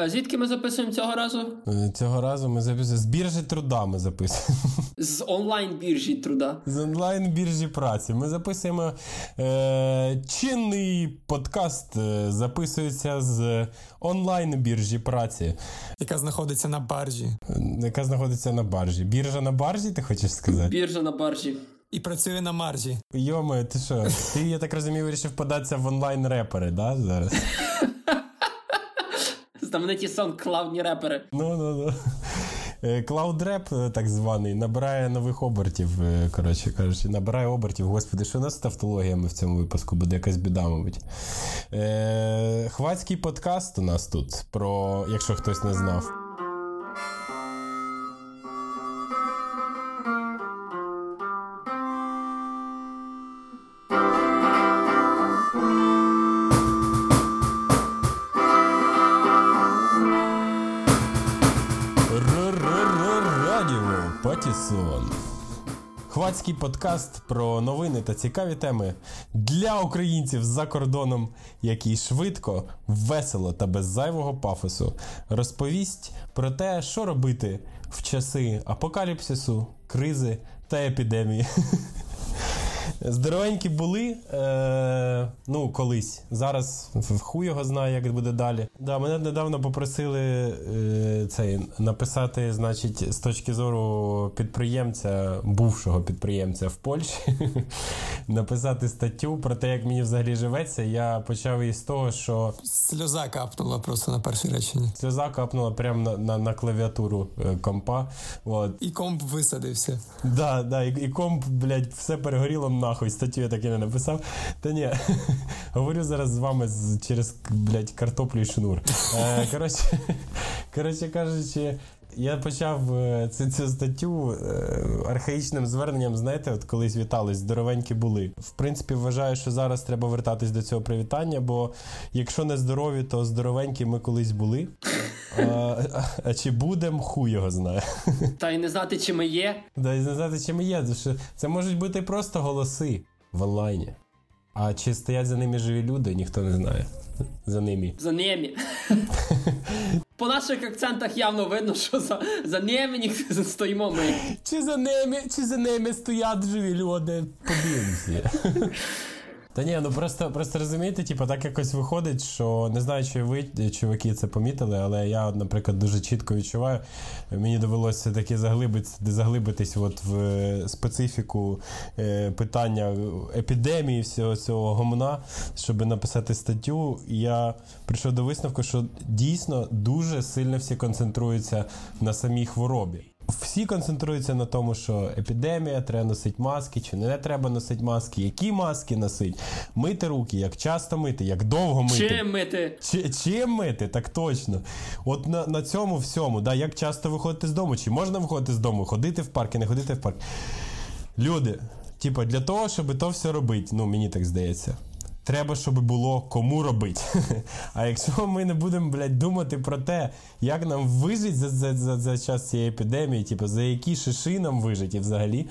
А звідки ми записуємо цього разу? Е, Цього разу ми записуємо з біржі труда ми записуємо. З онлайн-біржі труда. З онлайн біржі праці. Ми записуємо е, чинний подкаст, е, записується з онлайн біржі праці, яка знаходиться на баржі. е, яка знаходиться на баржі. Біржа на баржі, ти хочеш сказати? Біржа на баржі. І працює на маржі. Йоме, ти що? Ти, я так розумію, вирішив податися в онлайн репери, да, зараз? Знамениті сон-клавні репери. Ну, ну, ну. Клаудреп, е, так званий, набирає нових обертів, е, коротше кажучи, набирає обертів. Господи, що у нас з тавтологіями в цьому випуску буде якась біда, мабуть. Е, Хвацький подкаст у нас тут, про, якщо хтось не знав. Хвацький подкаст про новини та цікаві теми для українців за кордоном, який швидко, весело та без зайвого пафосу розповість про те, що робити в часи апокаліпсису, кризи та епідемії. Здоровенькі були, е, ну, колись. Зараз хуй його знає, як буде далі. Да, мене недавно попросили е, цей, написати, значить, з точки зору підприємця, бувшого підприємця в Польщі, написати статтю про те, як мені взагалі живеться. Я почав із того, що Сльоза капнула просто на перші речення. сльоза капнула прямо на, на, на клавіатуру е, компа. От. І комп висадився. Да, да, і, і комп, блядь, все перегоріло нахуй, статтю я так і не написав. Та ні, говорю зараз з вами через, блядь, картоплю і шнур. Е, коротше, коротше кажучи, я почав е, цю, цю статтю е, архаїчним зверненням, знаєте, от колись вітались, здоровенькі були. В принципі, вважаю, що зараз треба вертатись до цього привітання, бо якщо не здорові, то здоровенькі ми колись були. А, а, чи будем, хуй його знає. Та й не знати, чи ми є. Да, і не знати, чим є. Це можуть бути просто голоси в онлайні. А чи стоять за ними живі люди, ніхто не знає. За ними. За ними. По наших акцентах явно видно, що за, за ними ніхто стоїмо ми. Чи за ними, чи за ними стоять живі люди? Подивимося. Та ні, ну просто, просто розумієте, типу, так якось виходить, що не знаю, чи ви, чуваки, це помітили, але я, наприклад, дуже чітко відчуваю. Мені довелося таки заглибитись, заглибитись от в е, специфіку е, питання епідемії, всього цього гомна, щоб написати статтю. Я прийшов до висновку, що дійсно дуже сильно всі концентруються на самій хворобі. Всі концентруються на тому, що епідемія, треба носити маски, чи не треба носити маски, які маски носити, мити руки, як часто мити, як довго мити. Чим мити? Чи, чим мити, так точно. От на, на цьому всьому, да, як часто виходити з дому, чи можна виходити з дому, ходити в парки, не ходити в парк. Люди, типу, для того, щоб то все робити, ну мені так здається. Треба, щоб було кому робити. А якщо ми не будемо, блядь, думати про те, як нам вижити за за, за, за час цієї епідемії, типу, за які шиши нам вижити взагалі,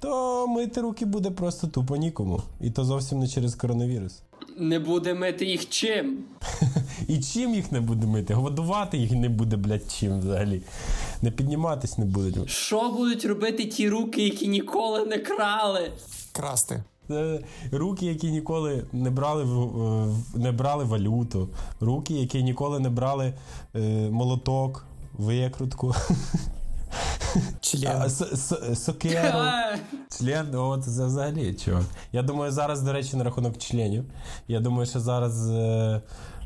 то мити руки буде просто тупо нікому. І то зовсім не через коронавірус. Не буде мити їх чим? І чим їх не буде мити? Годувати їх не буде, блядь, чим взагалі. Не підніматись не будуть. Що будуть робити ті руки, які ніколи не крали? Красти. Це руки, які ніколи не брали в- не брали валюту, руки, які ніколи не брали е, молоток, викрутку, Член. а, с- с- сокеру. Е, Член, от це взагалі чувак. Я думаю, зараз, до речі, на рахунок членів. Я думаю, що зараз е,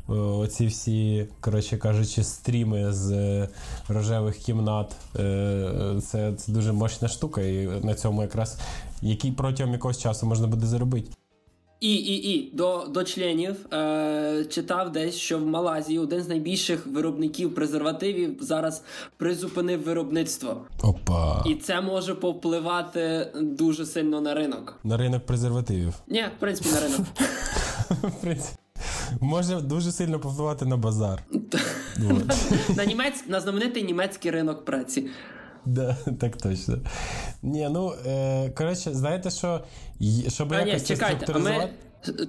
оці всі, коротше кажучи, стріми з е, рожевих кімнат. Е, е, це, це дуже мощна штука, і на цьому якраз який протягом якогось часу можна буде заробити. І, і, і до, до членів е, читав десь, що в Малайзії один з найбільших виробників презервативів зараз призупинив виробництво. Опа. І це може повпливати дуже сильно на ринок. На ринок презервативів. Ні, в принципі, на ринок. В принципі, Може дуже сильно повпливати на базар. На знаменитий німецький ринок праці. Да, так точно. Ні, ну е, коротше, знаєте, що щоб А ні, якось це чекайте, а ми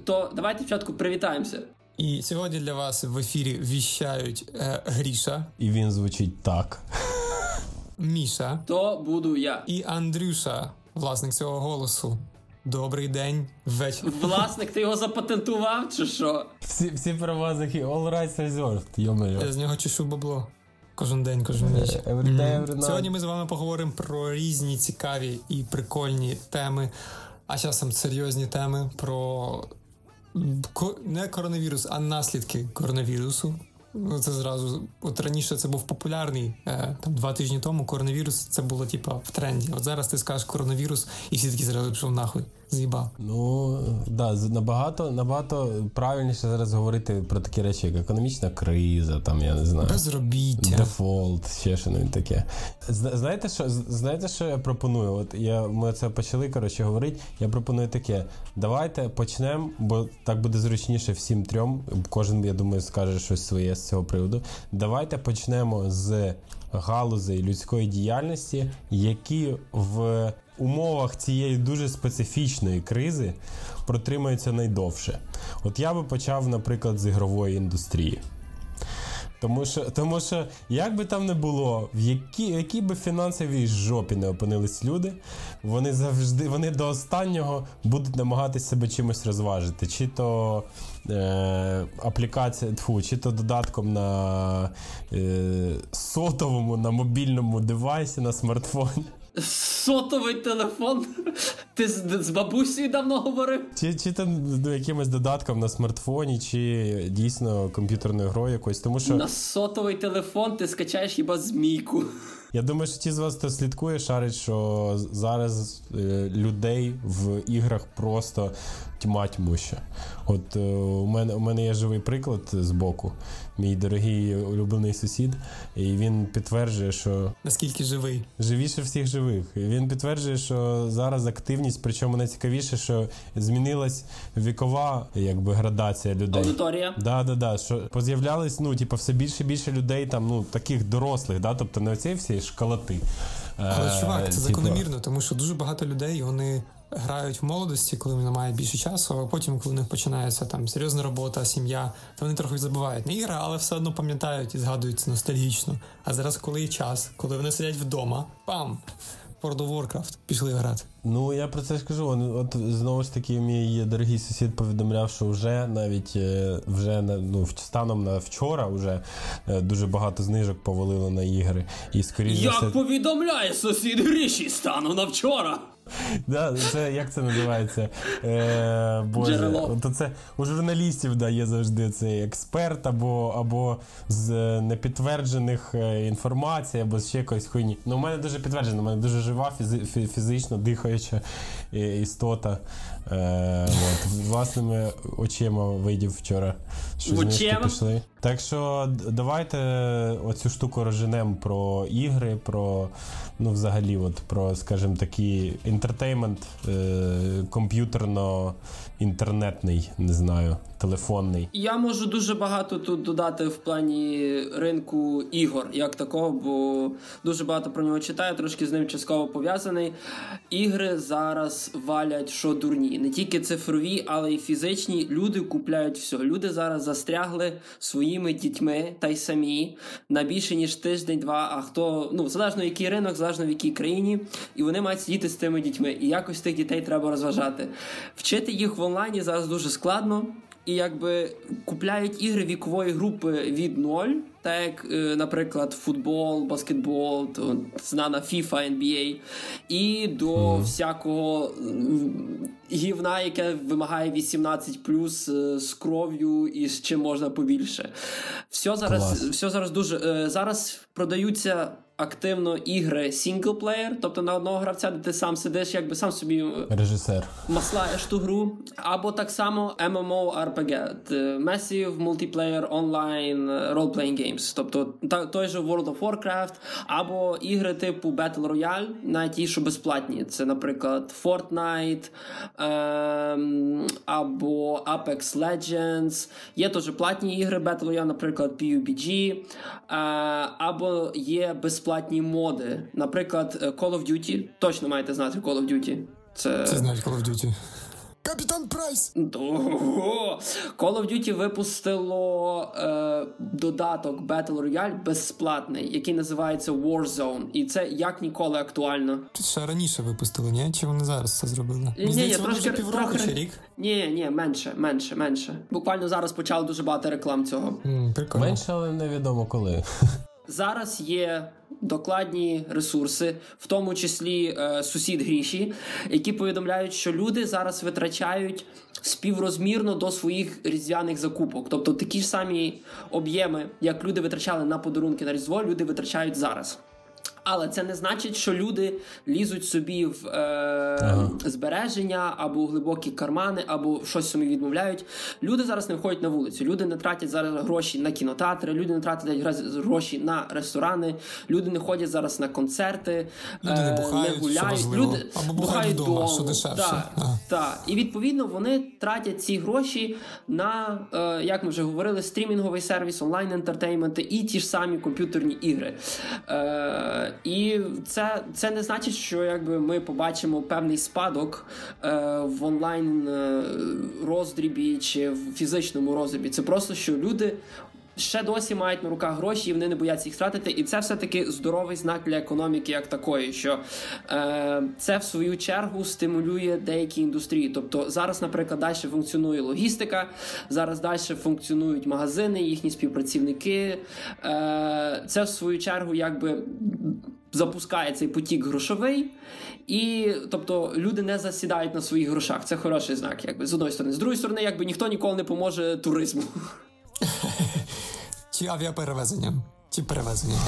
то давайте спочатку привітаємося. І сьогодні для вас в ефірі віщають е, Гріша, І він звучить так. Міша То буду я. і Андрюша, власник цього голосу. Добрий день, вечір. Власник, ти його запатентував, чи що? Всі, всі права захи. All rights reserved, йо-моє. Я з нього чешу бабло. Кожен день, кожен night. Сьогодні ми з вами поговоримо про різні цікаві і прикольні теми, а часом серйозні теми про не коронавірус, а наслідки коронавірусу. Ну, Це зразу, от раніше це був популярний е, там два тижні тому. Коронавірус це було типа в тренді. От зараз ти скажеш коронавірус, і всі такі зразу пішов нахуй. З'їбав. Ну да, набагато набагато правильніше зараз говорити про такі речі, як економічна криза, там я не знаю. Безробіття. Дефолт, ще щось таке. Знаєте, що знаєте, що я пропоную? От я ми це почали коротше говорити. Я пропоную таке. Давайте почнемо, бо так буде зручніше всім трьом. Кожен, я думаю, скаже щось своє з цього приводу. Давайте почнемо з галузей людської діяльності, які в умовах цієї дуже специфічної кризи протримаються найдовше. От я би почав, наприклад, з ігрової індустрії. Тому що, тому що як би там не було, в якій, в якій би фінансовій жопі не опинились люди, вони завжди вони до останнього будуть намагатися себе чимось розважити. Чи то е, аплікація, тьфу, чи то додатком на е, сотовому, на мобільному девайсі, на смартфоні. Сотовий телефон. Ти з, з бабусею давно говорив? Чи, чи ти ну, якимось додатком на смартфоні, чи дійсно комп'ютерною грою якось, Тому що На сотовий телефон ти скачаєш хіба змійку. Я думаю, що ті з вас, хто слідкує, шарить, що зараз е, людей в іграх просто тьма тьмуща. От е, у мене у мене є живий приклад з боку. Мій дорогий улюблений сусід, і він підтверджує, що Наскільки живий. живіше всіх живих. І Він підтверджує, що зараз активність, причому найцікавіше, що змінилась вікова якби градація людей. Аудиторія. Да, да, да. Що поз'являлись, ну, типу, все більше і більше людей, там, ну, таких дорослих, да, тобто не оці всі школоти. Але Е, чувак, це типу, закономірно, тому що дуже багато людей вони грають в молодості, коли вони мають більше часу, а потім, коли у них починається там серйозна робота, сім'я, то вони трохи забувають на ігри, але все одно пам'ятають і згадують це ностальгічно. А зараз, коли є час, коли вони сидять вдома, пам! World of Warcraft, пішли грати. Ну, я про це ж кажу. От знову ж таки, мій дорогий сусід повідомляв, що вже навіть е, вже на- ну, станом на вчора вже е, дуже багато знижок повалило на ігри. І скоріш за все. Повідомляє сусід Гріші стану на вчора. Да, це як це називається? Е, Боже, Джерело. то це у журналістів да, є завжди цей експерт, або, або з непідтверджених е, інформацій, або з ще якоїсь хуйні. Ну, у мене дуже підтверджено, у мене дуже жива, фізи, фізично дихаюча істота. Е, от, власними очима видів вчора. Що Очима? пішли. Так що давайте оцю штуку розженемо про ігри, про ну, взагалі, от про, скажімо, такий інтертеймент е, комп'ютерно-інтернетний, не знаю, телефонний. Я можу дуже багато тут додати в плані ринку ігор, як такого, бо дуже багато про нього читаю, трошки з ним частково пов'язаний. Ігри зараз валять що дурні. Не тільки цифрові, але й фізичні. Люди купляють все. Люди зараз застрягли своїми дітьми та й самі на більше ніж тиждень-два. А хто ну залежно який ринок, залежно в якій країні, і вони мають сидіти з тими дітьми. І якось тих дітей треба розважати. Вчити їх в онлайні зараз дуже складно. І якби купляють ігри вікової групи від ноль, так як, е, наприклад, футбол, баскетбол, то знана FIFA, NBA, і до всякого гівна, яке вимагає 18 з кров'ю і з чим можна побільше. Все зараз, Клас. все зараз дуже е, зараз продаються. Активно ігри single-player, тобто на одного гравця, де ти сам сидиш, якби сам собі е, Режисер. маслаєш ту гру, або так само MMORPG, Massive Multiplayer Online Role-Playing Games, тобто та, той же World of Warcraft, або ігри типу Battle Royale, навіть ті, що безплатні. Це, наприклад, Fortnite ем, або Apex Legends. Є теж платні ігри Battle Royale, наприклад, PUBG, е, або є безплатні моди. Наприклад, Call of Duty. Точно маєте знати Call of Duty. Це Це знають Call of Duty. Капітан Прайс! Ого! Call of Duty випустило е, додаток Battle Royale безплатний, який називається Warzone. І це як ніколи актуально. Чи ще раніше випустили, ні? Чи вони зараз це зробили? Ні, ні, здається, трошки, півроку трохи чи рік. Ні, ні, менше, менше, менше. Буквально зараз почали дуже багато реклам цього. М, прикольно. Менше, але невідомо коли. Зараз є докладні ресурси, в тому числі е, сусід Гріші, які повідомляють, що люди зараз витрачають співрозмірно до своїх різдвяних закупок. Тобто такі ж самі об'єми, як люди витрачали на подарунки на Різдво, люди витрачають зараз. Але це не значить, що люди лізуть собі в е, збереження або у глибокі кармани, або щось собі відмовляють. Люди зараз не виходять на вулицю. Люди не тратять зараз гроші на кінотеатри, люди не тратять гроші на ресторани, люди не ходять зараз на концерти, Люди не е, бухають, що гуляють. важливо. Люди Або бухають вдома, що дешевше. Так, Ага. так. І відповідно вони тратять ці гроші на, е, як ми вже говорили, стрімінговий сервіс, онлайн ентертейменти і ті ж самі комп'ютерні ігри. Е, і це, це не значить, що якби ми побачимо певний спадок е, в онлайн е, роздрібі чи в фізичному роздрібі. Це просто що люди. Ще досі мають на руках гроші, і вони не бояться їх втратити. І це все-таки здоровий знак для економіки, як такої, що е, це в свою чергу стимулює деякі індустрії. Тобто зараз, наприклад, далі функціонує логістика, зараз далі функціонують магазини, їхні співпрацівники. Е, це в свою чергу якби запускає цей потік грошовий, і тобто люди не засідають на своїх грошах. Це хороший знак, якби з одної сторони. З другої сторони, якби ніхто ніколи не поможе туризму. Чи авіаперевезенням, чи перевезенням.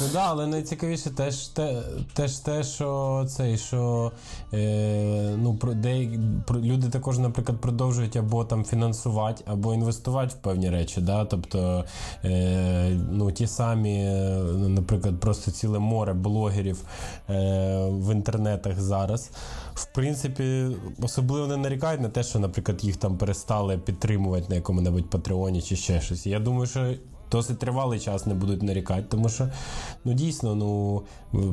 Ну да, але найцікавіше теж те, теж те, що цей, що е, ну, про, деякі, про, люди також, наприклад, продовжують або там фінансувати, або інвестувати в певні речі. Да? Тобто е, ну, ті самі, е, наприклад, просто ціле море блогерів е, в інтернетах зараз. В принципі, особливо не нарікають на те, що, наприклад, їх там перестали підтримувати на якому-небудь патреоні чи ще щось. Я думаю, що досить тривалий час не будуть нарікати, тому що ну дійсно, ну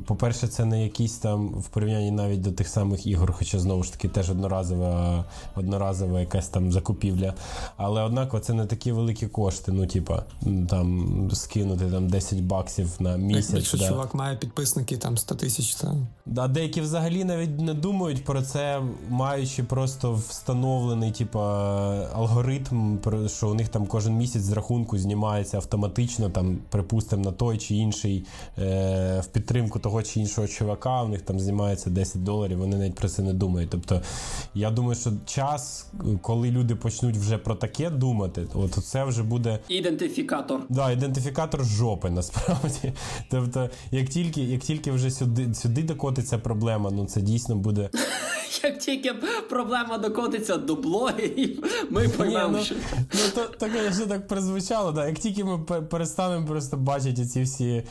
по-перше, це не якісь там в порівнянні навіть до тих самих ігор, хоча знову ж таки теж одноразова, одноразова якась там закупівля. Але однаково це не такі великі кошти. Ну, типа, там скинути там 10 баксів на місяць. Якщо да. чувак має підписники там 100 тисяч, то А деякі взагалі навіть не думають про це, маючи просто встановлений, типа, алгоритм, що у них там кожен місяць з рахунку знімається автоматично, там, припустимо, на той чи інший е, в підтримку того чи іншого чувака, у них там знімається 10 доларів, вони навіть про це не думають. Тобто, я думаю, що час, коли люди почнуть вже про таке думати, от це вже буде. Ідентифікатор. Да, ідентифікатор жопи насправді. Тобто, як тільки, як тільки вже сюди, сюди докотиться проблема, ну це дійсно буде. Як тільки проблема докотиться до блогерів, ми Ні, поймемо, ну, ну то, звісно, так прозвучало, да. Як тільки ми пе- перестанемо просто бачити ці всі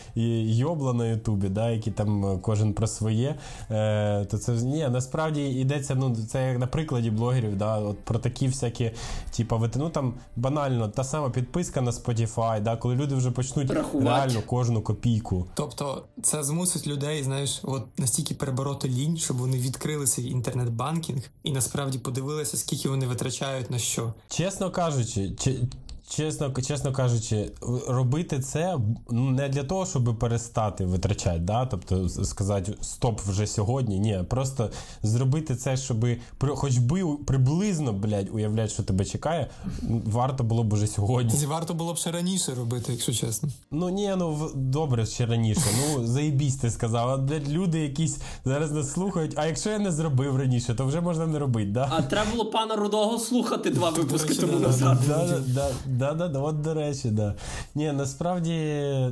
йобла на Ютубі, да, які там е, кожен про своє, е, то це ні, насправді йдеться, ну, це як на прикладі блогерів, да, от про такі всякі, типа, вит- ну там банально, та сама підписка на Spotify, да, коли люди вже почнуть Рахувати. реально кожну копійку. Тобто це змусить людей, знаєш, от настільки перебороти лінь, щоб вони відкрили цей інтернет-банкінг і насправді подивилися, скільки вони витрачають на що. Чесно кажучи, чи- чесно, чесно кажучи, робити це ну, не для того, щоб перестати витрачати, да? тобто сказати стоп вже сьогодні. Ні, просто зробити це, щоб хоч би приблизно, блядь, уявляти, що тебе чекає, варто було б уже сьогодні. Це варто було б ще раніше робити, якщо чесно. Ну ні, ну в- добре ще раніше. Ну заєбісь ти сказав. А блядь, люди якісь зараз нас слухають. А якщо я не зробив раніше, то вже можна не робити, да? а треба було пана Рудого слухати два випуски тому да, назад. Да, да, да, да, да, от до речі, да. Ні, насправді,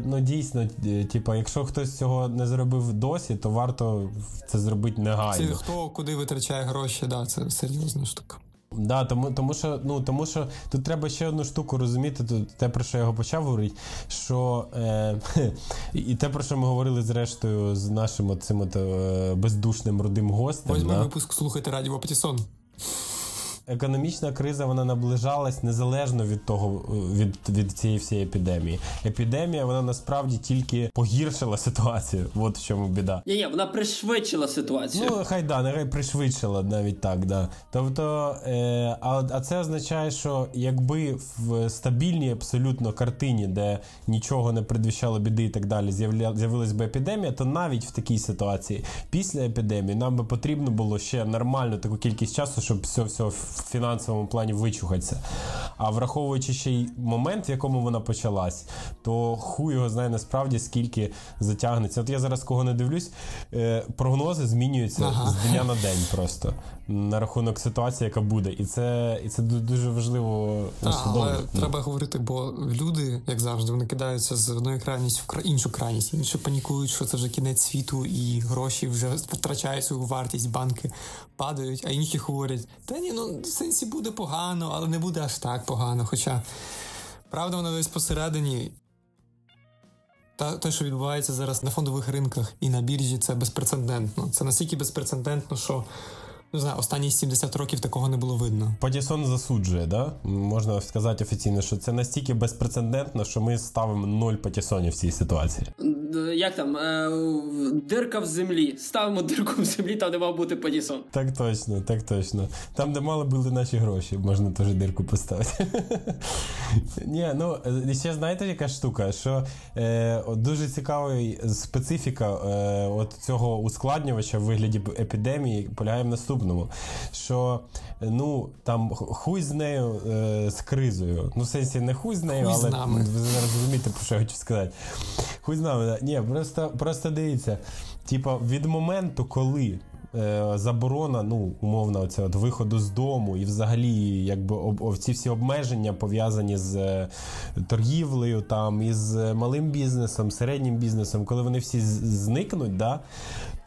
ну дійсно, е, типа, якщо хтось цього не зробив досі, то варто це зробити Це негайно. хто куди витрачає гроші, да, це серйозна штука. Да, тому, тому, що, ну, тому що тут треба ще одну штуку розуміти, тут те, про що я його почав говорити, що е, і те, про що ми говорили зрештою з нашим оцим от, е, бездушним рудим гостем. Восьмий да? випуск слухайте радіо Патісон. Економічна криза вона наближалась незалежно від того, від від цієї всієї епідемії. Епідемія вона насправді тільки погіршила ситуацію. От в чому біда. Ні, ні, вона пришвидшила ситуацію. Ну хай да, нехай пришвидшила навіть так. да. Тобто, е, а, а це означає, що якби в стабільній абсолютно картині, де нічого не предвіщало біди і так далі, з'явилась би епідемія, то навіть в такій ситуації після епідемії нам би потрібно було ще нормально таку кількість часу, щоб все все в фінансовому плані вичухатися. А враховуючи ще й момент, в якому вона почалась, то хуй його знає насправді скільки затягнеться. От я зараз кого не дивлюсь, е, прогнози змінюються ага. з дня на день просто на рахунок ситуації, яка буде, і це і це дуже важливо усвідомити. Але треба говорити, бо люди, як завжди, вони кидаються з одної крайності в іншу крайність, інші панікують, що це вже кінець світу, і гроші вже втрачають свою вартість, банки падають, а інші говорять: та ні, ну в сенсі буде погано, але не буде аж так погано. Хоча правда, вона десь посередині. Та те, що відбувається зараз на фондових ринках і на біржі, це безпрецедентно. Це настільки безпрецедентно, що не знаю, останні 70 років такого не було видно. Патісон засуджує, да? Можна сказати офіційно, що це настільки безпрецедентно, що ми ставимо нуль патісонів в цій ситуації. Як там е, дирка в землі? Ставимо дирку в землі, там де мав бути патісон. Так точно, так точно. Там, де мали були наші гроші, можна теж дирку поставити. Ні, ну е, ще знаєте, яка штука? Що е, дуже цікава специфіка е, от цього ускладнювача в вигляді епідемії полягає в наступному наступному. Що ну там хуй з нею е, з кризою. Ну, в сенсі не хуй з нею, хуй але ви розумієте, про що я хочу сказати. Хуй з нами. Ні, просто, просто дивіться. Типа, від моменту, коли. Е, заборона, ну умовно, оце от виходу з дому, і взагалі, якби об, ці всі обмеження пов'язані з е, торгівлею, там із малим бізнесом, середнім бізнесом, коли вони всі зникнуть, да,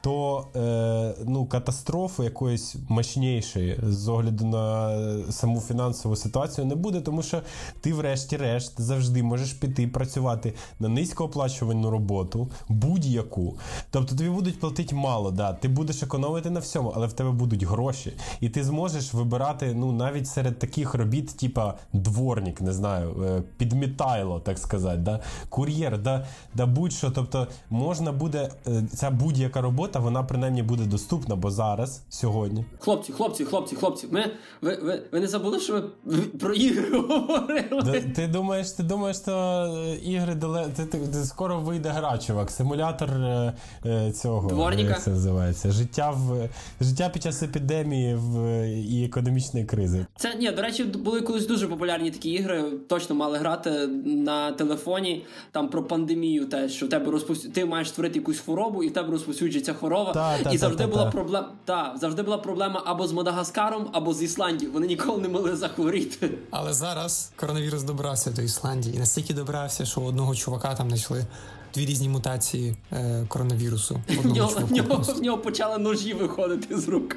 то е, ну, катастрофи якоїсь мощнішої з огляду на саму фінансову ситуацію не буде, тому що ти, врешті-решт, завжди можеш піти працювати на низькооплачувану роботу, будь-яку. Тобто тобі будуть платити мало, да, ти будеш економити на всьому, але в тебе будуть гроші. І ти зможеш вибирати ну, навіть серед таких робіт, типа дворник, не знаю, е, підмітайло, так сказати, да, кур'єр, да, да будь-що. Тобто можна буде е, ця будь-яка робота робота, вона принаймні буде доступна, бо зараз, сьогодні. Хлопці, хлопці, хлопці, хлопці. Ми ви ви, ви не забули, що ви про ігри говорили? Ти думаєш, ти думаєш, що е, ігри дале... ти, ти, ти скоро вийде гра, чувак. Симулятор е, е цього Дворника? як це називається. Життя в життя під час епідемії в і економічної кризи. Це ні, до речі, були колись дуже популярні такі ігри. Точно мали грати на телефоні. Там про пандемію, те, що в тебе розповсю... ти маєш створити якусь хворобу, і в тебе розповсюджується хвороба. Та, та, і завжди та, була проблема. Та, завжди була проблема або з Мадагаскаром, або з Ісландією. Вони ніколи не могли захворіти. Але зараз коронавірус добрався до Ісландії. І настільки добрався, що у одного чувака там знайшли. Дві різні мутації е, коронавірусу. В нього, в, нього, в нього почали ножі виходити з рук.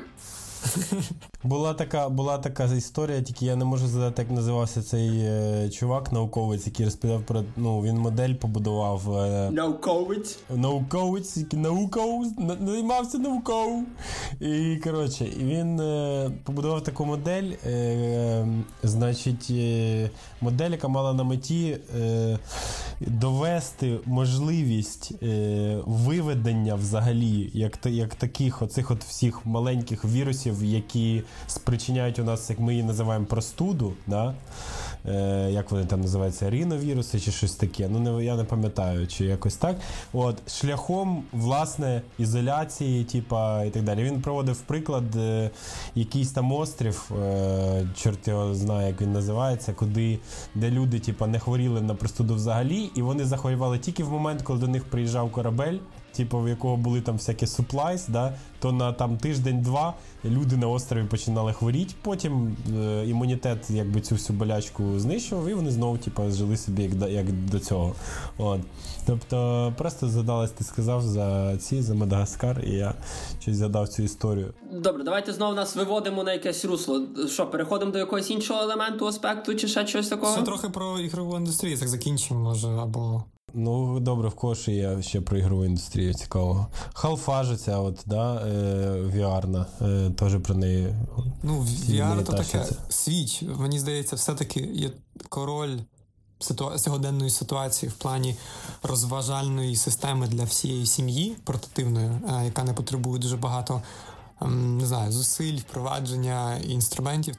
Була така була така історія, тільки я не можу згадати, як називався цей е, чувак, науковець, який розповідав про ну, він модель побудував. Е, науковець. Науковець, науков, займався науков. І коротше, він е, побудував таку модель, е, значить, е, модель, яка мала на меті е, довести можливість е, виведення взагалі, як як таких оцих от всіх маленьких вірусів, які спричиняють у нас, як ми її називаємо, простуду. Да? Е, Як вони там називаються, ріновіруси чи щось таке. Ну, не, я не пам'ятаю, чи якось так. От, Шляхом власне ізоляції, типа, і так далі. Він проводив приклад, е, якийсь там острів, е, чорт його знає, як він називається, куди, де люди типа, не хворіли на простуду взагалі, і вони захворювали тільки в момент, коли до них приїжджав корабель типу, в якого були там всякі суплайс, да, то на там тиждень-два люди на острові починали хворіти. Потім е, імунітет якби цю всю болячку знищував, і вони знову типу, жили собі як як до цього. От. Тобто просто задалась, ти сказав за ці, за Мадагаскар, і я щось згадав цю історію. Добре, давайте знову нас виводимо на якесь русло. Що, переходимо до якогось іншого елементу, аспекту, чи ще щось такого? Це трохи про ігрову індустрію, так закінчимо, може, або Ну, добре, в ще є ще про ігрову індустрію цікавого. Же ця от, да, е, VR, е, теж про неї. Ну, VR то таке свіч. Мені здається, все-таки є король ситуа- сьогоденної ситуації в плані розважальної системи для всієї сім'ї портативної, е, яка не потребує дуже багато. Ем, Не знаю, зусиль, впровадження інструментів.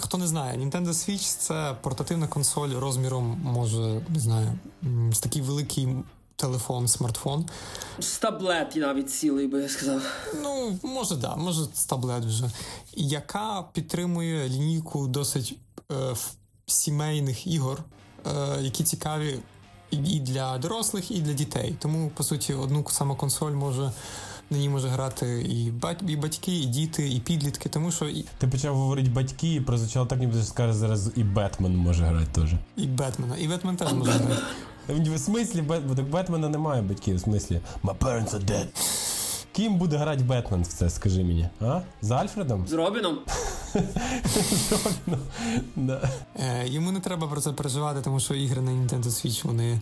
Хто не знає, Nintendo Switch це портативна консоль розміром, може, не знаю, з такий великий телефон, смартфон. З таблет навіть цілий би я сказав. Ну, може, да, може, з таблет вже. Яка підтримує лінійку досить е, сімейних ігор, е, які цікаві і- і для дорослих, і для дітей. Тому, по суті, одну саму консоль може. На ній може грати і, бать, і батьки, і діти, і підлітки, тому що і, Ти почав говорити батьки і прозвучало так, ніби ти скаже зараз і Бетмен може грати теж. і Бетмена. І Бетмен теж може грати. В смислі, Бет... бо так Бетмена немає батьків, в смислі. My parents are dead. Ким буде грати Бетмен в це, скажи мені? А? З Альфредом? З Робіном З Робіном? Е, йому не треба про це переживати, тому що ігри на Nintendo Switch вони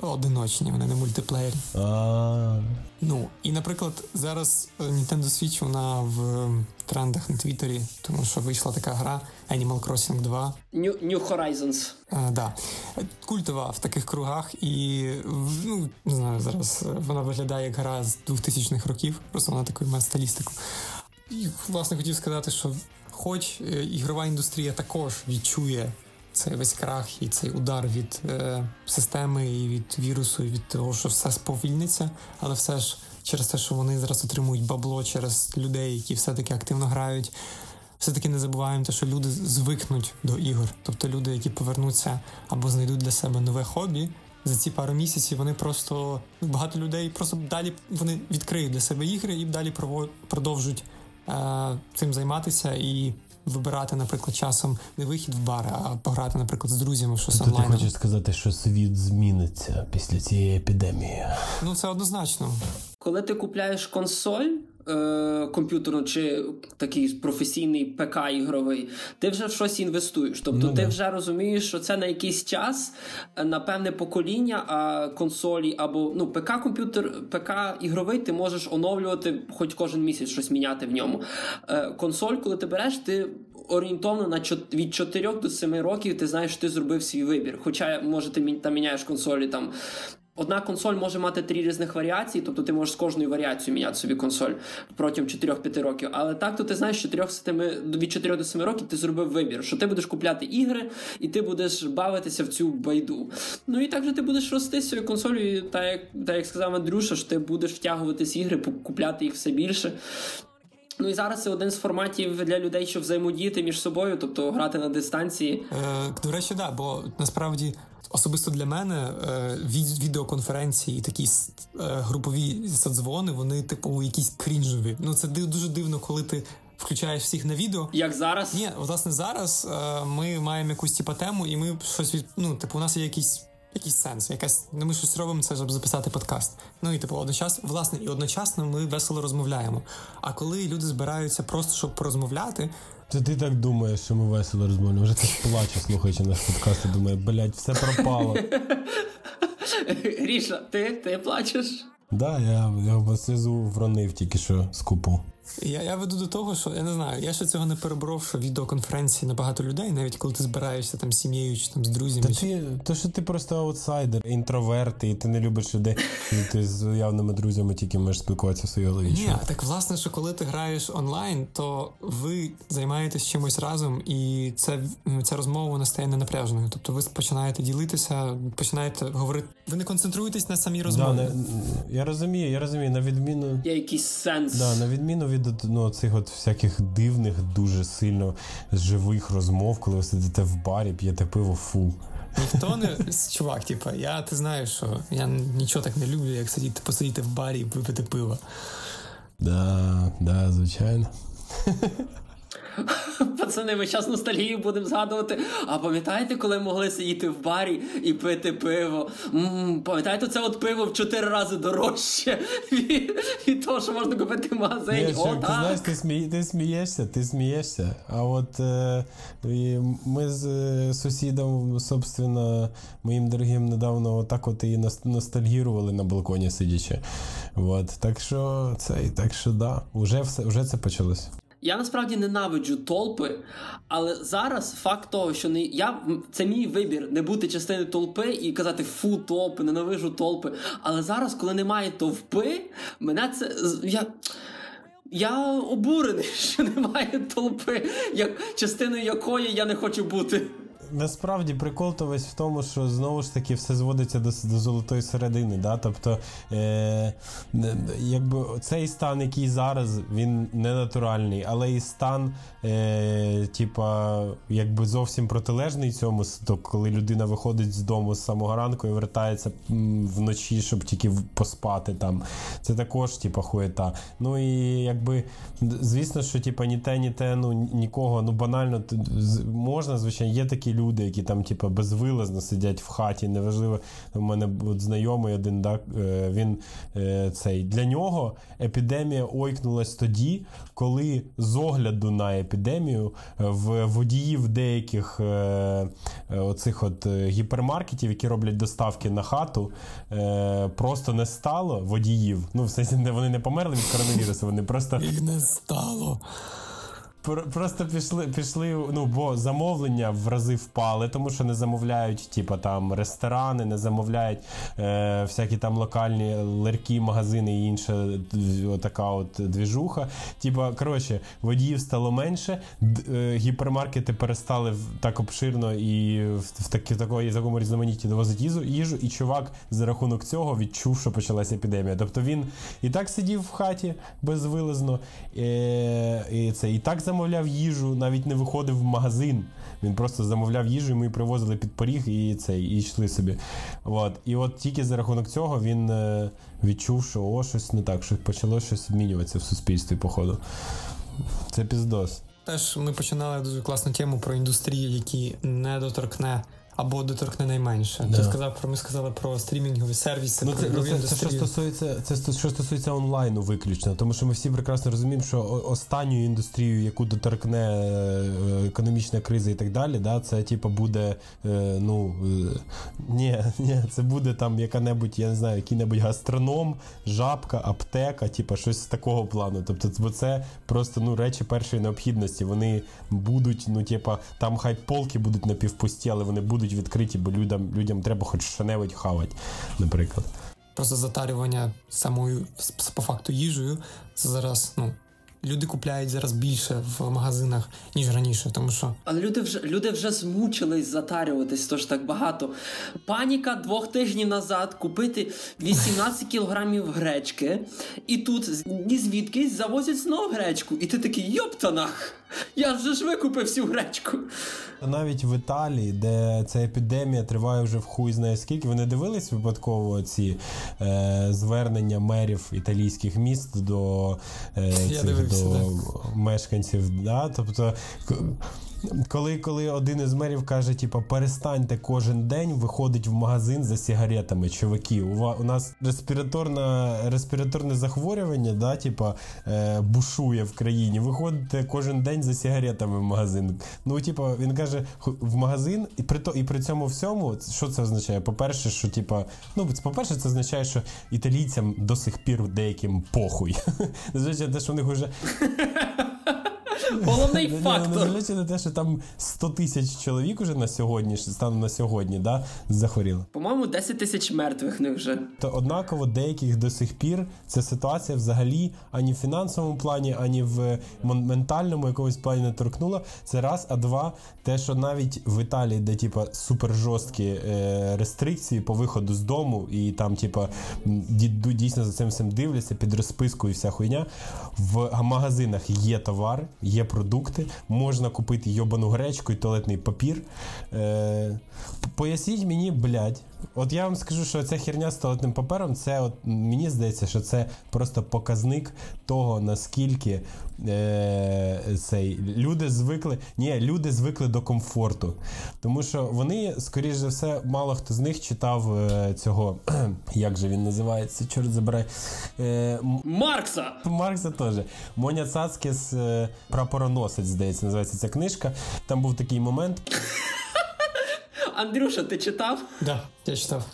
одиночні, вони не мультиплеєрі. А, Ну, і, наприклад, зараз е, Nintendo Switch вона в е, трендах на Твіттері, тому що вийшла така гра Animal Crossing 2. New, New Horizons. Е, да. Культова в таких кругах, і ну, не знаю, зараз вона виглядає як гра з 2000-х років, просто вона таку має стилістику. І, власне, хотів сказати, що хоч е, ігрова індустрія також відчує цей весь крах і цей удар від е, системи і від вірусу, і від того, що все сповільниться, але все ж через те, що вони зараз отримують бабло через людей, які все-таки активно грають. Все-таки не забуваємо те, що люди звикнуть до ігор. Тобто люди, які повернуться або знайдуть для себе нове хобі, за ці пару місяців вони просто ну, багато людей просто далі вони відкриють для себе ігри і далі продовжують е, цим займатися і вибирати, наприклад, часом не вихід в бар, а пограти, наприклад, з друзями щось онлайн. ти хочеш сказати, що світ зміниться після цієї епідемії. Ну це однозначно. Коли ти купляєш консоль е, комп'ютерну чи такий професійний ПК ігровий, ти вже в щось інвестуєш. Тобто Ну, ти да. вже розумієш, що це на якийсь час, е, на певне покоління, а консолі або ну ПК комп'ютер, ПК ігровий, ти можеш оновлювати хоч кожен місяць щось міняти в ньому. Е, консоль, коли ти береш, ти. Орієнтовно на чот- від 4 до 7 років ти знаєш, що ти зробив свій вибір. Хоча, може, ти там міняєш консолі там Одна консоль може мати три різних варіації, тобто ти можеш з кожною варіацією міняти собі консоль протягом 4-5 років. Але так, то ти знаєш, 4 від 4 до 7 років ти зробив вибір, що ти будеш купляти ігри, і ти будеш бавитися в цю байду. Ну і так же ти будеш рости з цією консолью, так як, так як сказав Андрюша, що ти будеш втягуватись ігри, купляти їх все більше. Ну і зараз це один з форматів для людей, щоб взаємодіяти між собою, тобто грати на дистанції. Е, до речі, да, бо насправді особисто для мене е, від, відеоконференції і такі е, групові соцдзвони, вони типу якісь крінжові. Ну це дуже дивно, коли ти включаєш всіх на відео. Як зараз, Ні, власне, зараз е, ми маємо якусь типу, тему, і ми щось від. Ну, типу, у нас є якийсь. Якийсь сенс, якась ну, ми щось робимо це, щоб записати подкаст. Ну і типу, одночасно, власне, і одночасно ми весело розмовляємо. А коли люди збираються просто щоб порозмовляти, Це ти так думаєш, що ми весело розмовляємо. Вже ти плаче, слухаючи наш подкаст, і думає, блядь, все пропало. Гріша, ти, ти плачеш? Да, я, я сльозу вронив тільки що з купу. Я, я веду до того, що я не знаю, я ще цього не переборов, що відеоконференції на багато людей, навіть коли ти збираєшся там з сім'єю чи там з друзями. Та чи- ти, то що ти просто аутсайдер, інтроверт, і ти не любиш людей, і ти з уявними друзями тільки можеш спілкуватися в своїй голові. Ні, так власне, що коли ти граєш онлайн, то ви займаєтесь чимось разом, і це, ця розмова вона стає ненапряженою. Тобто ви починаєте ділитися, починаєте говорити. Ви не концентруєтесь на самій Да, розмові. не, я розумію, я розумію, на відміну. Є якийсь сенс. Да, на відміну від ну, цих от всяких дивних, дуже сильно живих розмов, коли ви сидите в барі, п'єте пиво, фу. Ніхто не чувак, типа, я ти знаєш, що я нічого так не люблю, як сидіти, посидіти в барі і випити пиво. Да, да, звичайно. Пацани, ми зараз ностальгію будемо згадувати. А пам'ятаєте, коли могли сидіти в барі і пити пиво? М-м, Пам'ятаєте, це от пиво в чотири рази дорожче від, від того, що можна купити в магазині. Ні, Чак, ти знаєш, ти, смі... ти смієшся, ти смієшся. А от е... ми з е, сусідом, собственно, моїм дорогим недавно отак от і ностальгірували на балконі сидячи. От. Так що це, так що да, вже все, вже це почалось. Я насправді ненавиджу толпи, але зараз факт того, що не я це мій вибір не бути частиною толпи і казати фу, толпи, ненавижу толпи. Але зараз, коли немає товпи, мене це я. Я обурений, що немає толпи, як частиною якої я не хочу бути. Насправді прикол то весь в тому, що знову ж таки все зводиться до до золотої середини. Да? Тобто, е, якби цей стан, який зараз, він не натуральний, але і стан, е, типа, якби зовсім протилежний цьому, то коли людина виходить з дому з самого ранку і вертається вночі, щоб тільки поспати там. Це також, типа, хуєта. Ну і якби, звісно, що типа, ні те, ні те, ну нікого, ну банально можна, звичайно, є такі люди, які там, типу, безвилазно сидять в хаті. Неважливо, у мене от знайомий один, да, е, він е, цей для нього епідемія ойкнулась тоді, коли з огляду на епідемію е, в водіїв деяких оцих от гіпермаркетів, які роблять доставки на хату, просто не стало водіїв. Ну, в сенсі вони не померли від коронавірусу, вони просто їх не стало. Просто пішли, пішли, ну, бо замовлення в рази впали, тому що не замовляють, типу, там ресторани, не замовляють е, всякі там локальні ларки, магазини і інша така от двіжуха. Типа, коротше, водіїв стало менше, е, гіпермаркети перестали так обширно і в, такі, в такої, такому різноманітті довозити їжу, і чувак за рахунок цього відчув, що почалася епідемія. Тобто він і так сидів в хаті безвилазно, е, і це і так замовляв замовляв їжу, навіть не виходив в магазин. Він просто замовляв їжу, і ми привозили під поріг і це, і йшли собі. От. І от тільки за рахунок цього він е, відчув, що о, щось не так, що почало щось змінюватися в суспільстві, походу. Це піздос. Теж ми починали дуже класну тему про індустрії, які не доторкне або доторкне найменше. Да. Ти сказав про ми сказали про стрімінгові сервіси. Ну, це, це, це, що стосується це що стосується онлайну, виключно, тому що ми всі прекрасно розуміємо, що останню індустрію, яку доторкне е, економічна криза і так далі, да, це типу буде. Е, ну е, ні, ні, це буде там яка-небудь, я не знаю, який-небудь гастроном, жабка, аптека, типу щось з такого плану. Тобто, бо це просто ну речі першої необхідності. Вони будуть, ну типа, там хай полки будуть напівпусті, але вони будуть будуть відкриті, бо людям людям треба хоч що-небудь хавати, наприклад. Просто затарювання самою по факту їжею. Це зараз ну, люди купляють зараз більше в магазинах, ніж раніше. тому що... Але люди вже люди вже змучились затарюватись, тож так багато. Паніка двох тижнів назад купити 18 кілограмів гречки, і тут ні звідкись завозять знову гречку. І ти такий йоптанах! Я вже ж викупив всю гречку. Навіть в Італії, де ця епідемія триває вже в хуй знає скільки. вони дивились випадково ці е, звернення мерів італійських міст до е, цих, до мешканців. Да? Тобто коли коли один із мерів каже, типу, перестаньте кожен день виходить в магазин за сигаретами, чуваки, у у нас респіраторна, респіраторне захворювання, да, типу, е, бушує в країні. Виходите кожен день за сигаретами в магазин. Ну, типу, він каже, в магазин, і при то, і при цьому всьому, що це означає? По-перше, що типу, ну, по-перше, це означає, що італійцям до сих пір деяким похуй. Звичайно, те, що в них вже. Головний фактор. Незважаючи на те, що там 100 тисяч чоловік уже на сьогодні, станом на сьогодні, да, захворіло. По-моєму, 10 тисяч мертвих не вже. То однаково деяких до сих пір ця ситуація взагалі ані в фінансовому плані, ані в ментальному якомусь плані не торкнула. Це раз, а два, те, що навіть в Італії, де типа супер жорсткі е, рестрикції по виходу з дому, і там, типа, дійсно за цим всім дивляться під розписку і вся хуйня. В магазинах є товар, є продукти, можна купити йобану гречку і туалетний папір. Е, Поясніть мені, блядь, От я вам скажу, що ця херня з туалетним папером, це от мені здається, що це просто показник того, наскільки е, цей люди звикли. Ні, люди звикли до комфорту. Тому що вони, скоріш за все, мало хто з них читав е, цього, як же він називається, чорт забирай. Е, Маркса! Маркса теж. Моня Цацкіс е, прапороносець, здається, називається ця книжка. Там був такий момент. Андрюша, ти читав? Да, я читав.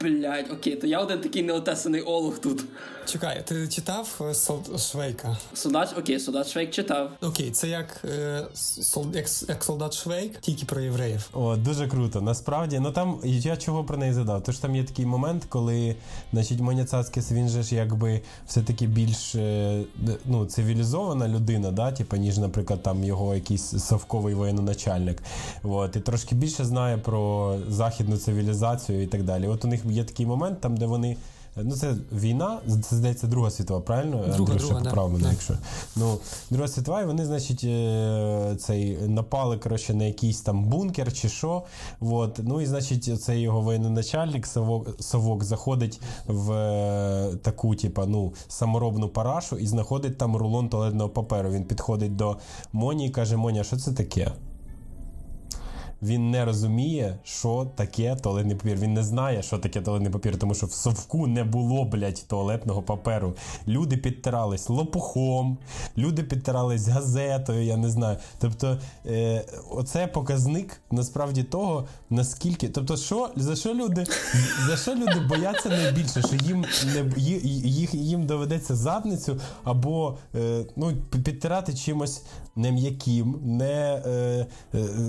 Блять, окей, то я один такий неотесаний олух тут. Чекай, ти читав е, Швейка? Судач, окей, Судач Швейк читав. Окей, це як, е, сол- як, як солдат Швейк, тільки про євреїв. О, дуже круто. Насправді, ну там я чого про неї задав? Тож там є такий момент, коли, значить, Моня Цацкіс, він же ж якби все-таки більш е, ну, цивілізована людина, да, типа, ніж, наприклад, там його якийсь совковий воєноначальник. От, і трошки більше знає про західну цивілізацію і так далі. От у них є такий момент, там, де вони. Ну, це війна, це здається Друга світова, правильно? Друга, Андрюша, друга, да. поправ мене, Да. якщо. Ну, Друга світова, і вони, значить, е, цей напали коротше, на якийсь там бункер чи що. От. Ну і значить, цей його воєноначальник Совок, Совок заходить в е, таку, типа, ну, саморобну парашу і знаходить там рулон туалетного паперу. Він підходить до Моні і каже: Моня, що це таке? Він не розуміє, що таке туалетний папір. Він не знає, що таке туалетний папір, тому що в совку не було, блядь, туалетного паперу. Люди підтирались лопухом, люди підтирались газетою, я не знаю. Тобто, е, оце показник насправді того, наскільки. Тобто, що, за що люди за що люди бояться найбільше, що їм не їх, їм доведеться задницю або е, ну, підтирати чимось не м'яким, не е,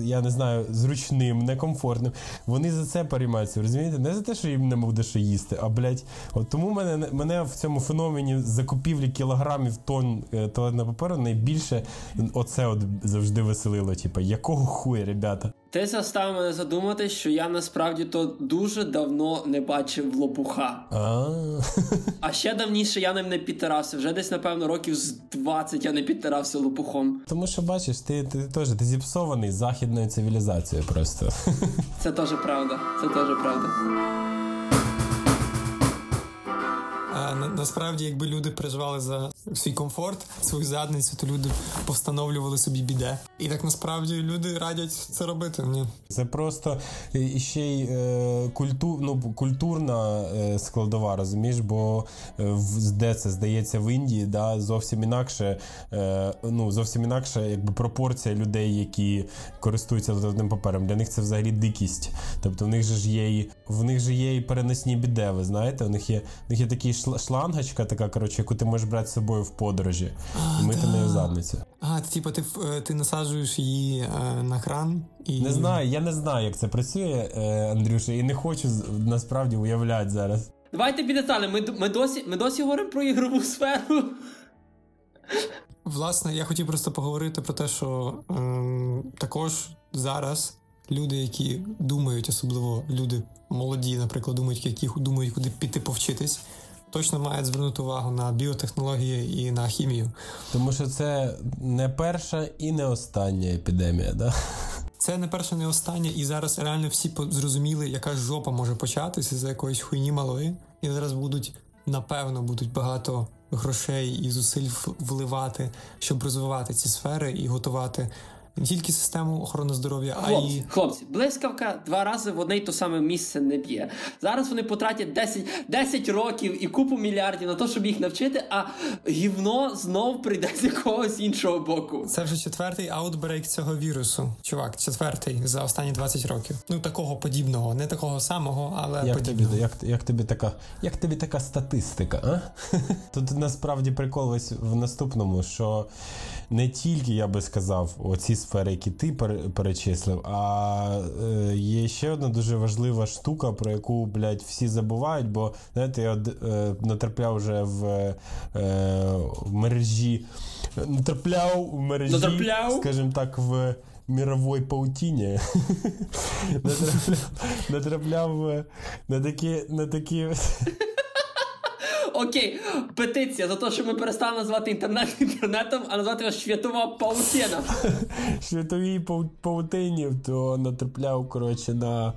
я не знаю, зручним, некомфортним. Вони за це переймаються, розумієте? Не за те, що їм не буде що їсти, а блядь, от тому мене мене в цьому феномені закупівлі кілограмів тонн е, туалетного паперу найбільше оце от завжди веселило. Типа, якого хуя, ребята? Ти застав мене задумати, що я насправді то дуже давно не бачив лопуха. А А ще давніше я ним не підтирався. Вже десь, напевно, років з 20 я не підтирався лопухом. тому що бачиш, ти, ти теж ти зіпсований західною цивілізацією просто. Це теж правда. Це теж правда. Насправді, якби люди переживали за свій комфорт, свою задницю, то люди повстановлювали собі біде. І так насправді люди радять це робити. Ні. Це просто ще й е, культу, ну, культурна е, складова, розумієш, бо е, де це здається в Індії, да, зовсім інакше, е, ну, зовсім інакша якби, пропорція людей, які користуються туалетним папером. Для них це взагалі дикість. Тобто в них же ж є в них же є і переносні біде, ви знаєте, у них є, у них є такий шла- шлангочка, така, коротше, яку ти можеш брати з собою в подорожі і мити нею задницю. А, ти, типу, ти, е, ти насаджуєш її е, на кран і. Не знаю, я не знаю, як це працює, е, Андрюша, і не хочу насправді уявляти зараз. Давайте під деталі. Ми, ми, досі, ми досі говоримо про ігрову сферу. Власне, я хотів просто поговорити про те, що ем, також зараз люди, які думають, особливо люди молоді, наприклад, думають, які думають, куди піти повчитись, точно мають звернути увагу на біотехнології і на хімію. Тому що це не перша і не остання епідемія, да? Це не перше, не останнє, і зараз реально всі зрозуміли, яка жопа може початися за якоїсь хуйні малої. І зараз будуть, напевно, будуть багато грошей і зусиль вливати, щоб розвивати ці сфери і готувати не тільки систему охорони здоров'я, а Хлопці, й хлопці, блискавка два рази в одне й то саме місце не б'є. Зараз вони потратять 10, 10 років і купу мільярдів на те, щоб їх навчити, а гівно знов прийде з якогось іншого боку. це вже четвертий outbreak цього вірусу. Чувак, четвертий за останні 20 років. Ну такого подібного, не такого самого, але Як тобі, як, як, тобі така, як тобі така статистика, а? Тут насправді прикол ось в наступному, що не тільки, я би сказав, оці сфери, які ти перечислив, а е, є ще одна дуже важлива штука, про яку, блядь, всі забувають, бо, знаєте, я е, натрапляв вже в, е, в мережі, натрапляв в мережі, Натрапляв? скажімо так, в мировой паутині. натрапляв, е, на такі Окей, петиція за те, що ми перестали називати інтернет інтернетом, а назвати його світова паутина. Світовій паутині, то натрапляв коротше, на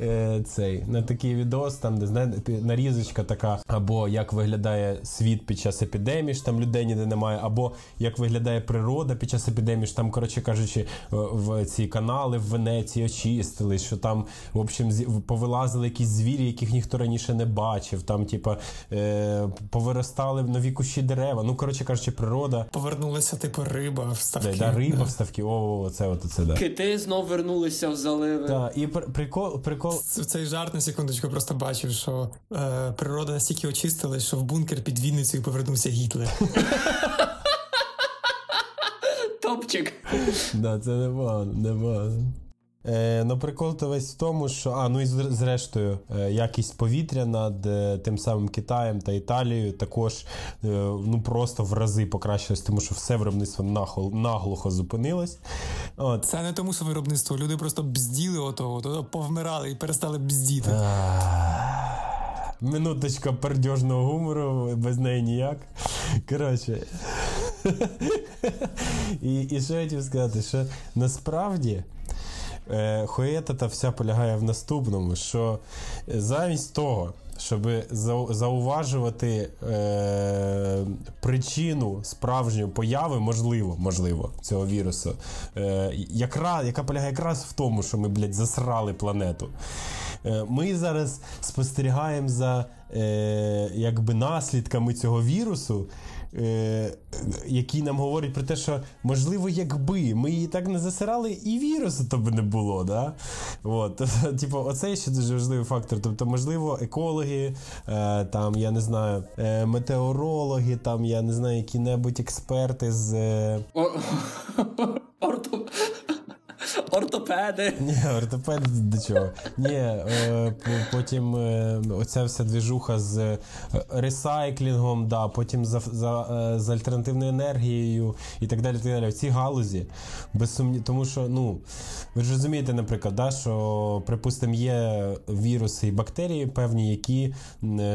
е, цей, на такий відос, там, де знаєте, нарізочка така, або як виглядає світ під час епідемії, що там людей ніде немає, або як виглядає природа під час епідемії, що там, коротше кажучи, в ці канали в Венеції очистили, що там, в общем, повилазили якісь звірі, яких ніхто раніше не бачив. Там, типа, е, повиростали в нові кущі дерева. Ну, коротше кажучи, природа. Повернулася, типу, риба в ставки. Да, да, риба в ставки. О, це от це, да. Кити знов вернулися в заливи. Так, і прикол, прикол. Цей жарт на секундочку просто бачив, що е, природа настільки очистилась, що в бункер під Вінницею повернувся Гітлер. Топчик. Да, це не не непогано. Е, Ну, прикол то весь в тому, що а ну і зрештою, е, якість повітря над е, тим самим Китаєм та Італією також е, ну просто в рази покращилось, тому що все виробництво нагло, наглухо зупинилось. От. Це не тому, що виробництво. Люди просто бзділи отого, то повмирали і перестали бздіти. Минуточка пердьожного гумору, без неї ніяк. Коротше. І і що я хотів сказати, що насправді е, хуєта та вся полягає в наступному, що замість того, щоб зауважувати е, причину справжньої появи, можливо, можливо, цього вірусу, е, яка, яка полягає якраз в тому, що ми, блядь, засрали планету. Е, ми зараз спостерігаємо за е, якби наслідками цього вірусу, е, які нам говорять про те, що можливо, якби ми її так не засирали, і вірусу то б не було. Да? От, Типу, оце ще дуже важливий фактор. Тобто, можливо, екологи, е, там, я не знаю, е, метеорологи, там, я не знаю, які-небудь експерти з. Е, Орто... Ортопеди. Ні, ортопеди до чого. Ні, е, потім е, оця вся двіжуха з е, ресайклінгом, да, потім за, за, з альтернативною енергією і так далі. так далі. В цій галузі. Без сумні... Тому що, ну, ви ж розумієте, наприклад, да, що, припустимо, є віруси і бактерії певні, які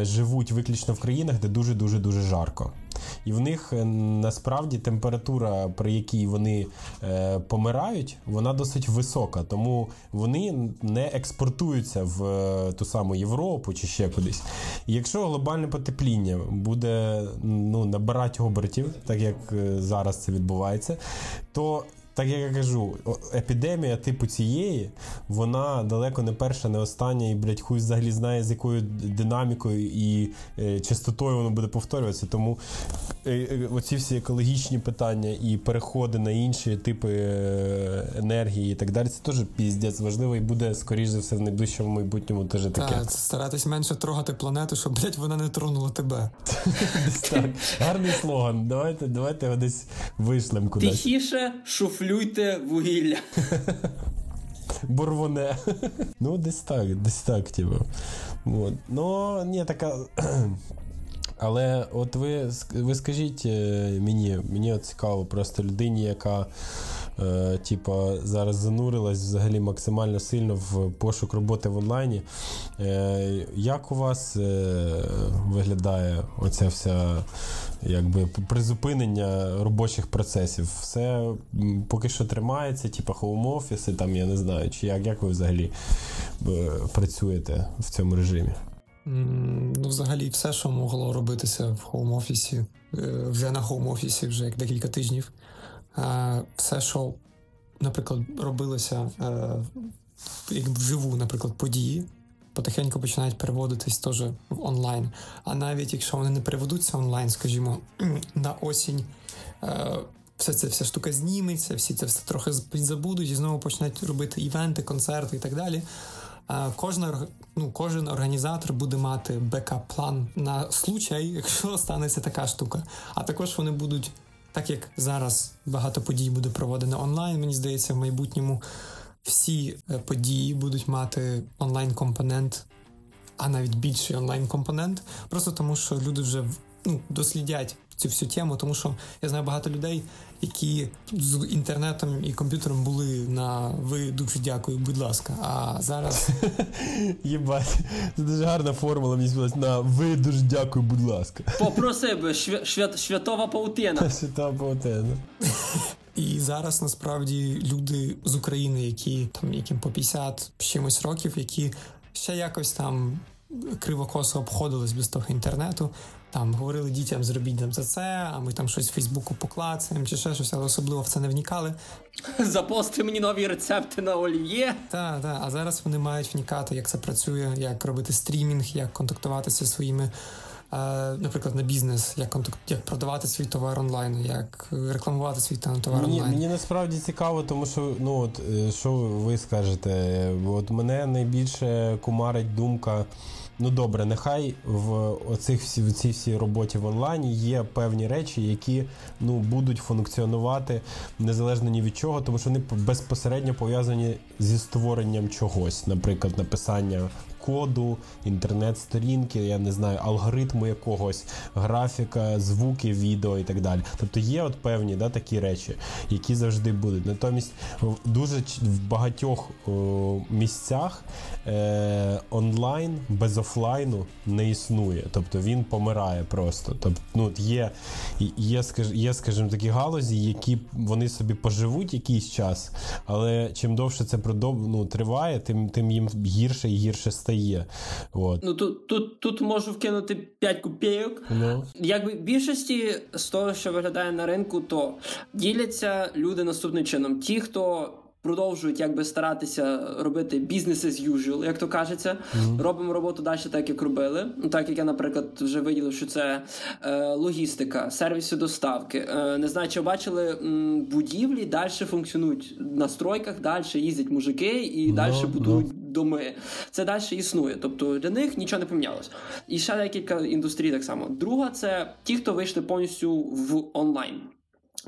живуть виключно в країнах, де дуже-дуже дуже жарко. І в них е, насправді температура, при якій вони е, помирають, вона досить висока, тому вони не експортуються в е, ту саму Європу чи ще кудись. І якщо глобальне потепління буде ну, набирати обертів, так як зараз це відбувається, то так як я кажу, епідемія типу цієї, вона далеко не перша, не остання, і блядь, хуй взагалі знає, з якою динамікою і е, частотою воно буде повторюватися. Тому е, е, оці всі екологічні питання і переходи на інші типи е, енергії і так далі, це теж піздець важливо і буде, скоріш за все, в найближчому майбутньому теж таке. Так, старатись менше трогати планету, щоб блядь, вона не тронула тебе. Гарний слоган. Давайте давайте його десь вишлем кудись. Тихіше, шуфлю Полюйте вугілля. Бурвоне. Ну, десь так, десь так, типу. От. Ну, ні, така. Але от ви ви скажіть е, мені, мені цікаво, просто людині, яка е, типа, зараз занурилась взагалі максимально сильно в пошук роботи в онлайні. Е, Як у вас е, виглядає оця вся якби призупинення робочих процесів. Все поки що тримається, типу хоум-офіси, там я не знаю, чи як як ви взагалі працюєте в цьому режимі? Ну, взагалі, все, що могло робитися в хоум-офісі, вже на хоум-офісі, вже як декілька тижнів. Все, що, наприклад, робилося е, як вживу, наприклад, події, потихеньку починають переводитись теж в онлайн. А навіть якщо вони не переведуться онлайн, скажімо, на осінь. Е, все це вся штука зніметься, всі це все трохи підзабудуть і знову почнуть робити івенти, концерти і так далі. Кожна, ну, Кожен організатор буде мати бекап-план на случай, якщо станеться така штука. А також вони будуть, так як зараз багато подій буде проводено онлайн, мені здається, в майбутньому всі е, події будуть мати онлайн-компонент, а навіть більший онлайн-компонент, просто тому що люди вже ну, дослідять цю всю тему, тому що я знаю багато людей, які з інтернетом і комп'ютером були на ви дуже дякую, будь ласка. А зараз Єбать, це дуже гарна формула мені сподобалась. на ви дуже дякую, будь ласка. Попроси би святова паутина. Свята паутина. І зараз насправді люди з України, які там яким по 50 чимось років, які ще якось там кривокосо обходились без того інтернету. Там говорили дітям, зробіть нам за це, а ми там щось в Фейсбуку поклацаємо чи ще щось, але особливо в це не вникали. Запости мені нові рецепти на олів'є. Так, так. А зараз вони мають вникати, як це працює, як робити стрімінг, як контактуватися зі своїми, наприклад, на бізнес, як контакт, як продавати свій товар онлайн, як рекламувати свій товар Мені, онлайн. мені насправді цікаво, тому що ну от е, що ви скажете? От мене найбільше кумарить думка. Ну добре, нехай в оцих всі в цій всій роботі в онлайні є певні речі, які ну будуть функціонувати незалежно ні від чого, тому що вони безпосередньо пов'язані зі створенням чогось, наприклад, написання коду, інтернет-сторінки, я не знаю, алгоритму якогось, графіка, звуки, відео і так далі. Тобто є от певні да, такі речі, які завжди будуть. Натомість дуже в багатьох о, місцях е, онлайн без офлайну не існує. Тобто він помирає просто. Тобто, ну, є, є, є, скажімо, такі галузі, які вони собі поживуть якийсь час, але чим довше це продов... ну, триває, тим, тим їм гірше і гірше стає. От. Ну тут, тут, тут можу вкинути 5 копійок. Ну, Якби більшості з того, що виглядає на ринку, то діляться люди наступним чином. Ті, хто продовжують якби старатися робити business as usual, як то кажеться, робимо роботу далі, так як робили. Ну так як я, наприклад, вже виділив, що це е, логістика, сервіси доставки. Е, не знаю, чи бачили м, будівлі далі функціонують на стройках, далі їздять мужики і далі Ну, будують доми. Це далі існує. Тобто для них нічого не помінялось. І ще декілька індустрій так само. Друга це ті, хто вийшли повністю в онлайн.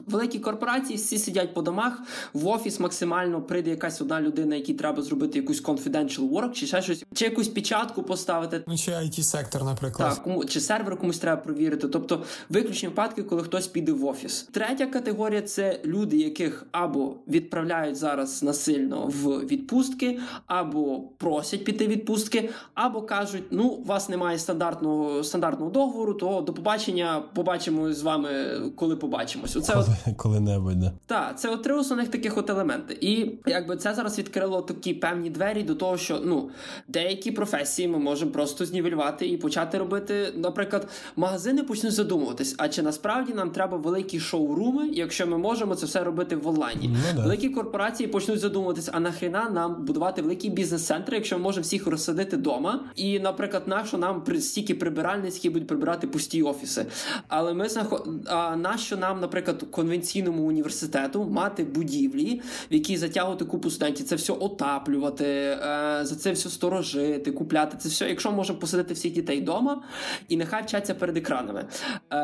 Великі корпорації всі сидять по домах, в офіс максимально прийде якась одна людина, якій треба зробити якусь confidential work, чи ще щось, чи якусь печатку поставити. Ну, чи it сектор наприклад. Так, кому чи сервер комусь треба провірити. Тобто виключні випадки, коли хтось піде в офіс. Третя категорія це люди, яких або відправляють зараз насильно в відпустки, або просять піти відпустки, або кажуть: ну, у вас немає стандартного стандартного договору, то до побачення побачимо з вами, коли побачимось. Оце от коли-небудь, да. так, це от три основних таких от елементи. І якби це зараз відкрило такі певні двері до того, що ну деякі професії ми можемо просто знівелювати і почати робити. Наприклад, магазини почнуть задумуватись, а чи насправді нам треба великі шоуруми, якщо ми можемо це все робити в онлайні? Ну, да. Великі корпорації почнуть задумуватись, а нахрена нам будувати великі бізнес-центри, якщо ми можемо всіх розсадити вдома? І, наприклад, нащо нам при- стільки прибиральниць, які будуть прибирати пусті офіси? Але ми знаход... а нащо нам, наприклад, конвенційному університету мати будівлі, в які затягувати купу студентів, це все отаплювати, е, за це все сторожити, купляти це все. Якщо можемо посадити всіх дітей вдома, і нехай вчаться перед екранами. Е,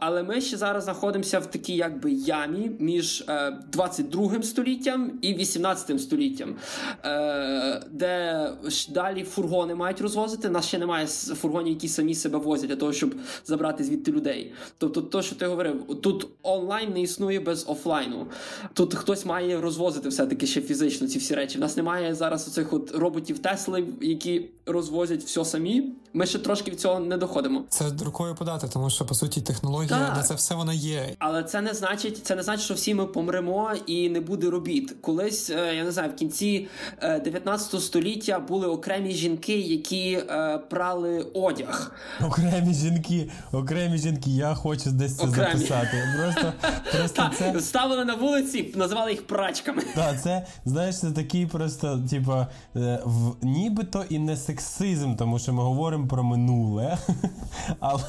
але ми ще зараз знаходимося в такій якби ямі між е, 22 століттям і 18 століттям, е, де далі фургони мають розвозити. Нас ще немає фургонів, які самі себе возять для того, щоб забрати звідти людей. Тобто, то, що ти говорив, тут онлайн не існує без офлайну. Тут хтось має розвозити все-таки ще фізично ці всі речі. В нас немає зараз оцих от роботів Тесли, які розвозять все самі. Ми ще трошки від цього не доходимо. Це рукою подати, тому що по суті технологія Так. на це все вона є. Але це не значить, це не значить, що всі ми помремо і не буде робіт. Колись е, я не знаю, в кінці е, 19 століття були окремі жінки, які е, прали одяг. Окремі жінки, окремі жінки, я хочу десь це Окремі. записати. Просто, просто це. Ставили на вулиці, називали їх прачками. Так, це знаєш, це такий просто, типа, е, в нібито і не сексизм, тому що ми говоримо про минуле. Але,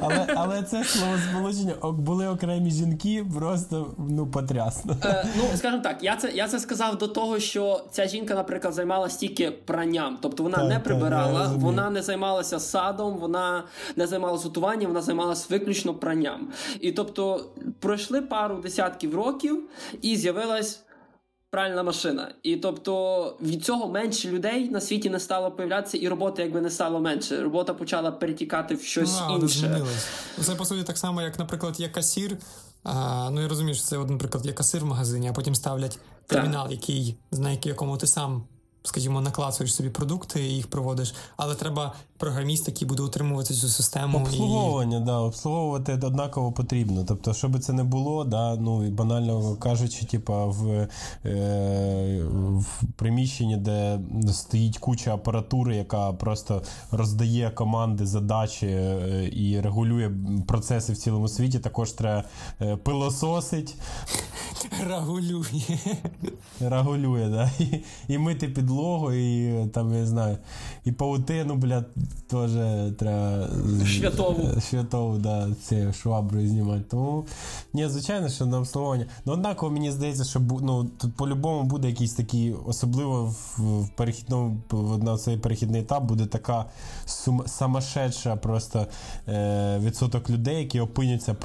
але, але це словосполучення «ок- були окремі жінки, просто ну потрясно. Е, ну, скажімо так, я це, я це сказав до того, що ця жінка, наприклад, займалася тільки пранням. Тобто вона Так, не прибирала, розумію. вона не займалася садом, вона не займалася готуванням, вона займалася виключно пранням. І тобто пройшли пару десятків років, і з'явилась пральна машина. І тобто від цього менше людей на світі не стало появлятися, і роботи якби не стало менше. Робота почала перетікати в щось а, інше. Це по суті так само, як, наприклад, є касір. А, Ну я розумію, що це, один наприклад, є касир в магазині, а потім ставлять термінал, який на якому ти сам скажімо, наклацуєш собі продукти і їх проводиш, але треба програміст, який буде утримувати цю систему. Обслуговування, і... да, обслуговувати однаково потрібно. Тобто, щоб це не було, да, ну і банально кажучи, типа в, е, в приміщенні, де стоїть куча апаратури, яка просто роздає команди, задачі е, і регулює процеси в цілому світі, також треба е, пилососить. Регулює. Регулює, да. І, і мити підлогу, і там, я знаю, і паутину, блядь, теж треба. Святову. Святову, да, ці шваброю знімати. Тому, ні, звичайно, що на обслуговування. Ну, однаково мені здається, що ну, тут по-любому буде якийсь такий, особливо в, в перехідному на цей перехідний етап буде така сум, самошедша просто е, відсоток людей, які опиняться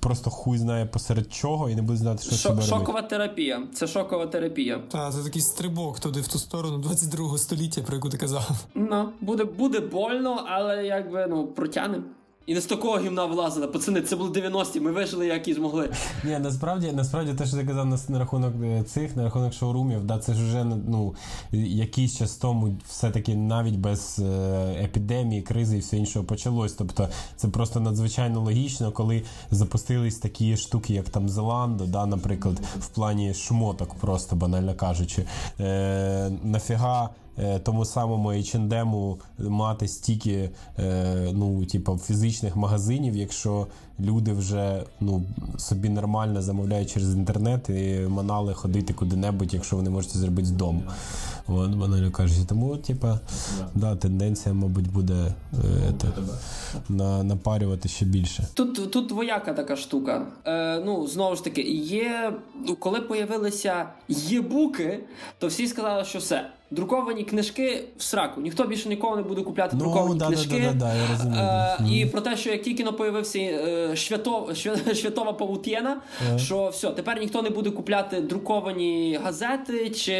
просто хуй знає посеред чого і не будуть знати, що Шо, себе Шокова робити. терапія. Це шокова терапія. Так, це такий стрибок туди в ту сторону 22 століття, про яку ти казав. Ну, буде буде больно, але якби ну протягнемо. І не з такого гімна вилазили. Пацани, це були 90-ті, ми вижили, як і змогли. Ні, насправді, насправді, те, що ти казав на, на рахунок е, цих, на рахунок шоурумів, да, це ж вже ну, якийсь час тому все-таки навіть без е, епідемії, кризи і все іншого почалось. Тобто це просто надзвичайно логічно, коли запустились такі штуки, як там Зеландо, да, наприклад, в плані шмоток, просто банально кажучи. Е, Нафіга. Е, тому самому H&M мати стільки е, ну, типу, фізичних магазинів, якщо люди вже ну, собі нормально замовляють через інтернет і манали ходити куди-небудь, якщо вони можуть зробити з дому. От, банально кажучи. Тому, типа, да, тенденція, мабуть, буде е, те, на, напарювати ще більше. Тут тут двояка така штука. Е, Ну, знову ж таки, є, коли появилися єбуки, то всі сказали, що все. Друковані книжки в сраку. Ніхто більше ніколи не буде купляти ну, друковані да, книжки. Да, да, я розумію. Е, І про те, що як тільки появився е, Швятов, Швятова павутєна, yeah. що все, тепер ніхто не буде купляти друковані газети, чи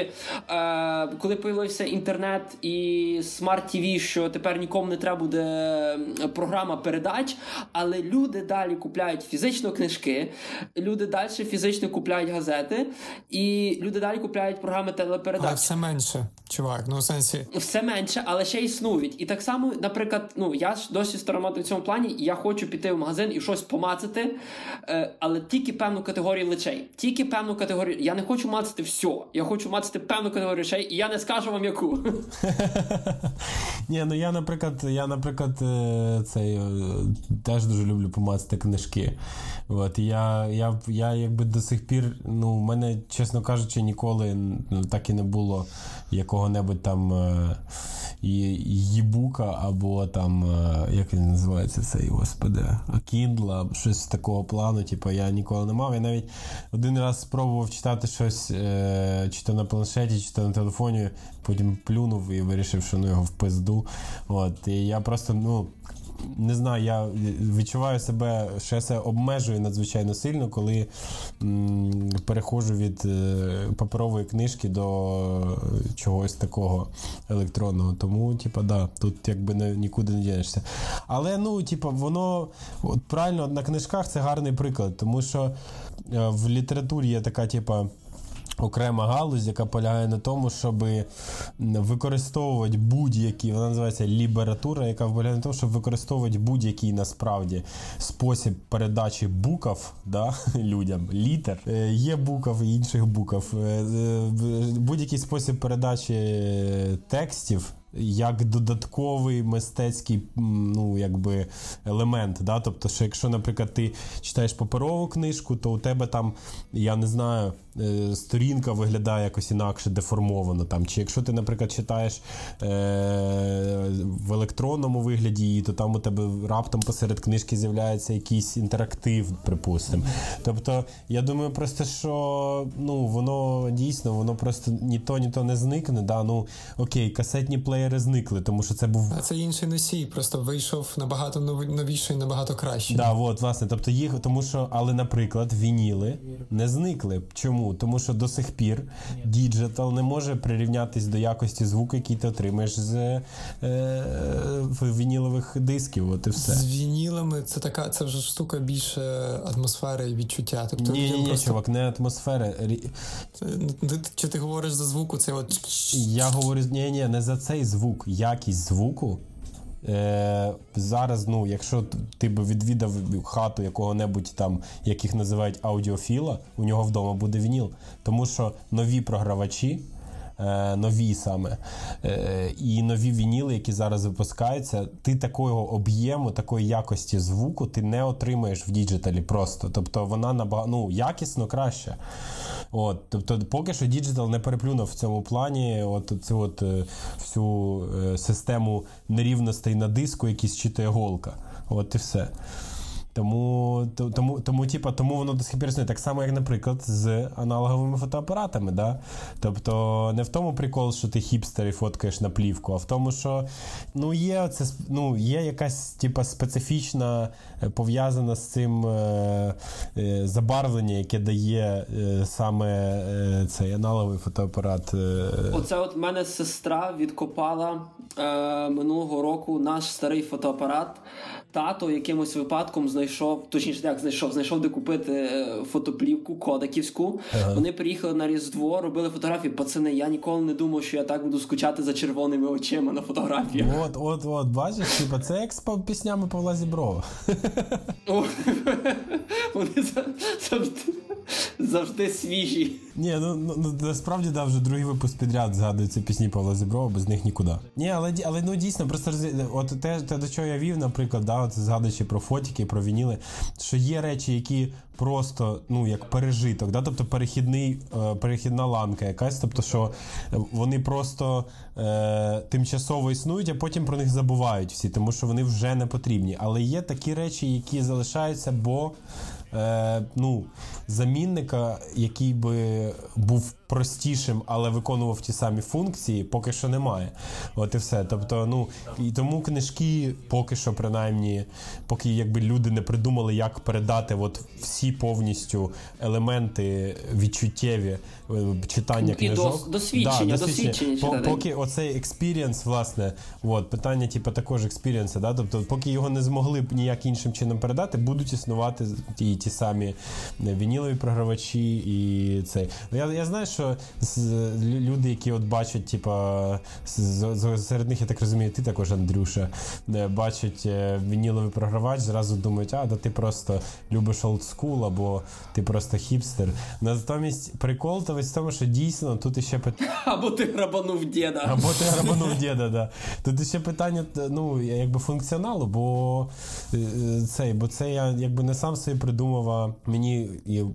е, коли появився інтернет і смарт тв що тепер нікому не треба буде програма передач, але люди далі купляють фізично книжки, люди далі фізично купляють газети, і люди далі купляють програми телепередач. Але все менше. Чувак, ну в сенсі все менше, але ще існують. І так само, наприклад, ну я ж досі староматий в цьому плані. Я хочу піти в магазин і щось помацати, е, але тільки певну категорію речей. Тільки певну категорію. Я не хочу мацати все. Я хочу мацати певну категорію речей, і я не скажу вам яку. Ні, ну я, наприклад, я, наприклад, е, цей е, теж дуже люблю помацати книжки. От я, я, я якби до сих пір, ну, в мене, чесно кажучи, ніколи ну, так і не було якого-небудь там е, їбука, або там, е, як він називається цей, господи, Кіндла, щось такого плану. Типу, я ніколи не мав. Я навіть один раз спробував читати щось, е, чи то на планшеті, чи то на телефоні, потім плюнув і вирішив, що ну його в пизду. От, І я просто, ну не знаю, я відчуваю себе, що я себе обмежую надзвичайно сильно, коли м, переходжу від е, паперової книжки до чогось такого електронного. Тому, типа, да, тут якби нікуди не дінешся. Але ну, типа, воно от правильно на книжках це гарний приклад, тому що е, в літературі є така, типа окрема галузь, яка полягає на тому, щоб використовувати будь-які, вона називається лібература, яка полягає на тому, щоб використовувати будь-який насправді спосіб передачі букв да, людям, літер. Е, є букв і інших букв. Е, е, будь-який спосіб передачі текстів як додатковий мистецький ну, якби, елемент. Да? Тобто, що якщо, наприклад, ти читаєш паперову книжку, то у тебе там, я не знаю, е, сторінка виглядає якось інакше деформовано. Там. Чи якщо ти, наприклад, читаєш е- в електронному вигляді, то там у тебе раптом посеред книжки з'являється якийсь інтерактив, припустимо. Тобто, я думаю, просто що ну, воно дійсно воно просто ні то, ні то не зникне. Да? Ну, Окей, касетні плеєри плеєри зникли, тому що це був. А це інший носій, просто вийшов набагато новіший, набагато краще. Да, от, власне, тобто їх, тому що, але, наприклад, вініли не зникли. Чому? Тому що до сих пір digital не може прирівнятись до якості звуку, який ти отримаєш з е, вінілових дисків. От і все. З вінілами це така, це вже штука більше атмосфери і відчуття. Тобто ні, ні, ні, просто... чувак, не атмосфери. Чи ти говориш за звуку? Це от я говорю ні, ні, не за цей звук, якість звуку. Е, Зараз, ну, якщо ти б відвідав хату якого-небудь там, яких називають аудіофіла, у нього вдома буде вініл. Тому що нові програвачі. Е, нові саме е, і нові вініли, які зараз випускаються, ти такого об'єму, такої якості звуку ти не отримаєш в діджиталі просто. Тобто вона набагато ну, якісно краще. От, Тобто, поки що digital не переплюнув в цьому плані от цю от е, всю систему нерівностей на диску, які зчитує голка. От і все. Тому тому, тому, типа, тому воно до сих пір існує. Так само, як, наприклад, з аналоговими фотоапаратами. Да? Тобто не в тому прикол, що ти хіпстер і фоткаєш на плівку, а в тому, що ну, є це, ну, є якась типа, специфічна, е, пов'язана з цим е, е, забарвлення, яке дає е, саме е, цей аналоговий фотоапарат. Е. Оце от мене сестра відкопала минулого року наш старий фотоапарат. Тато якимось випадком знайшов, точніше, як знайшов, знайшов де купити е, фотоплівку кодаківську. Ага. Вони приїхали на Різдво, робили фотографії. Пацани, я ніколи не думав, що я так буду скучати за червоними очима на фотографіях. От, от, от, бачиш, типа, це як з піснями Павла Зіброва. Вони завжди завжди свіжі. Ні, ну, ну, ну насправді да, вже другий випуск підряд згадуються пісні Павла Зіброва, без них нікуди. Ні, але але ну дійсно, просто от те, те, до чого я вів, наприклад, да, от згадуючи про фотики, про вініли, що є речі, які просто ну як пережиток, да, тобто перехідний, е, перехідна ланка якась, тобто, що вони просто е, тимчасово існують, а потім про них забувають всі, тому що вони вже не потрібні. Але є такі речі, які залишаються, бо е, ну, замінника, який би був простішим, але виконував ті самі функції, поки що немає. От і все. Тобто, ну і тому книжки поки що, принаймні, поки якби люди не придумали, як передати от всі повністю елементи відчуттєві е, читання і книжок. І досвідчення, да, досвідчення. По, поки оцей experience, власне, от, питання, типу, також experience а, да, тобто, поки його не змогли б ніяк іншим чином передати, будуть існувати ті ті самі вінілові програвачі і цей. Ну, я, я знаю, що люди, які от бачать, типа, серед них, я так розумію, ти також, Андрюша, е, бачать е, вініловий програвач, зразу думають, а, да ти просто любиш олдскул, або ти просто хіпстер. Натомість прикол то весь в тому, що дійсно тут іще питання. Або ти грабанув діда. Або ти грабанув діда, да. Тут ще питання, ну, якби функціоналу, бо е, цей, бо це я якби не сам собі придумав, а мені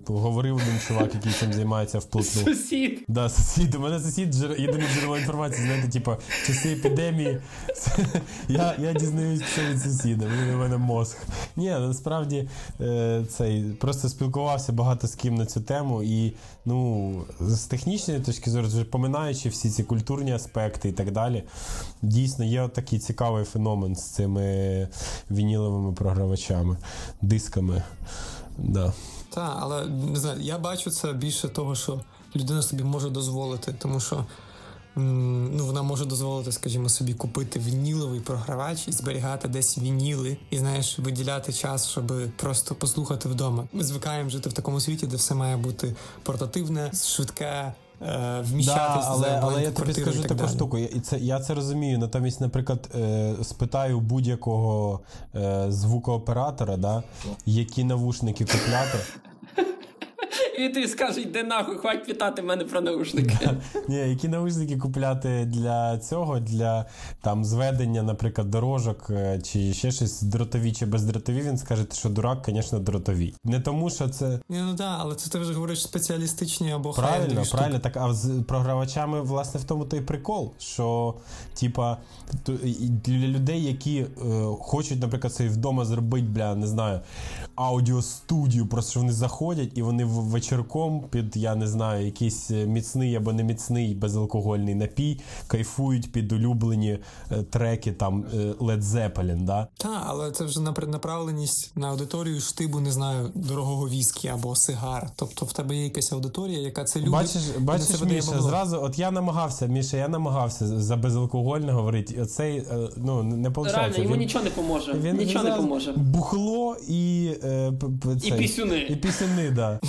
говорив один чувак, який цим займається вплотну сусід. Да, сусід. У мене сусід джер... єдине джерело інформації, знаєте, типу, часи епідемії. я я дізнаюсь все від сусіда, він у мене мозг. Ні, насправді е, цей просто спілкувався багато з ким на цю тему, і ну, з технічної точки зору, вже поминаючи всі ці культурні аспекти і так далі, дійсно є такий цікавий феномен з цими вініловими програвачами, дисками. Да. Так, але не знаю, я бачу це більше того, що людина собі може дозволити, тому що ну, вона може дозволити, скажімо, собі купити вініловий програвач і зберігати десь вініли, і знаєш, виділяти час, щоб просто послухати вдома. Ми звикаємо жити в такому світі, де все має бути портативне, швидке. Е, вміщатися, да, але але я тобі скажу таку штуку. І це я це розумію. Натомість, наприклад, е, спитаю будь-якого е, звукооператора, да, які навушники купляти. І ти скаже, йди нахуй, хватить питати мене про наушники. Ні, які наушники купляти для цього, для там зведення, наприклад, дорожок е, чи ще щось дротові чи бездротові, він скаже, що дурак, звісно, дротові. Не тому, що це. Ні, ну так, але це ти вже говориш спеціалістичні або Правильно, правильно. Так, а з програвачами, власне, в тому той прикол, що, типа, для людей, які е, хочуть, наприклад, собі вдома зробити, бля, не знаю, аудіостудію, просто що вони заходять і вони ввечері вечірком під, я не знаю, якийсь міцний або не міцний безалкогольний напій, кайфують під улюблені е, треки там е, Led Zeppelin, да? Так, але це вже направленість на аудиторію штибу, не знаю, дорогого віскі або сигар. Тобто в тебе є якась аудиторія, яка це любить. Бачиш, бачиш Міша, зразу, от я намагався, Міша, я намагався за безалкогольне говорити. Оцей, е, ну, не виходить. Реально, йому він, нічого не поможе. Він, нічого не поможе. Бухло і. Е, і пісюни. І пісюни, так. Да.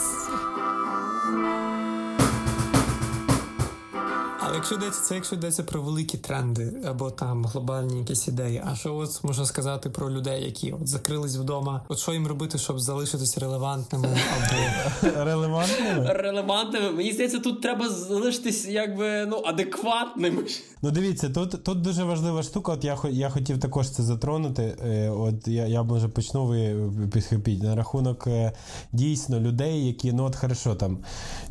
якщо йдеться це, якщо йдеться про великі тренди або там глобальні якісь ідеї, а що от можна сказати про людей, які от закрились вдома? От що їм робити, щоб залишитись релевантними або релевантними? Релевантними. Мені здається, тут треба залишитись якби ну адекватними. Ну дивіться, тут тут дуже важлива штука. От я я хотів також це затронути. Е, от я я може почну ви підхопіть на рахунок е, дійсно людей, які ну от хорошо там,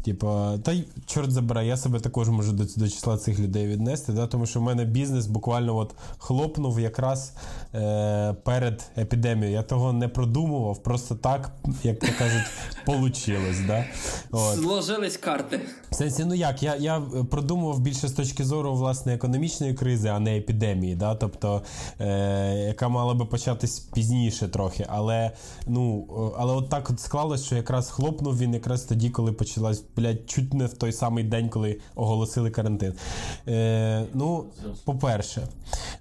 типу, та й чорт забирай, я себе також можу до до числа цих людей віднести, да, тому що в мене бізнес буквально от хлопнув якраз е, перед епідемією. Я того не продумував, просто так, як то кажуть, получилось. Да? От. Зложились карти. В сенсі, ну як, я я продумував більше з точки зору власне економічної кризи, а не епідемії, да? тобто, е, яка мала би початись пізніше трохи. Але ну, але от так от склалось, що якраз хлопнув він якраз тоді, коли почалась, блядь, чуть не в той самий день, коли оголосили карантин карантин. Е, Ну, по-перше,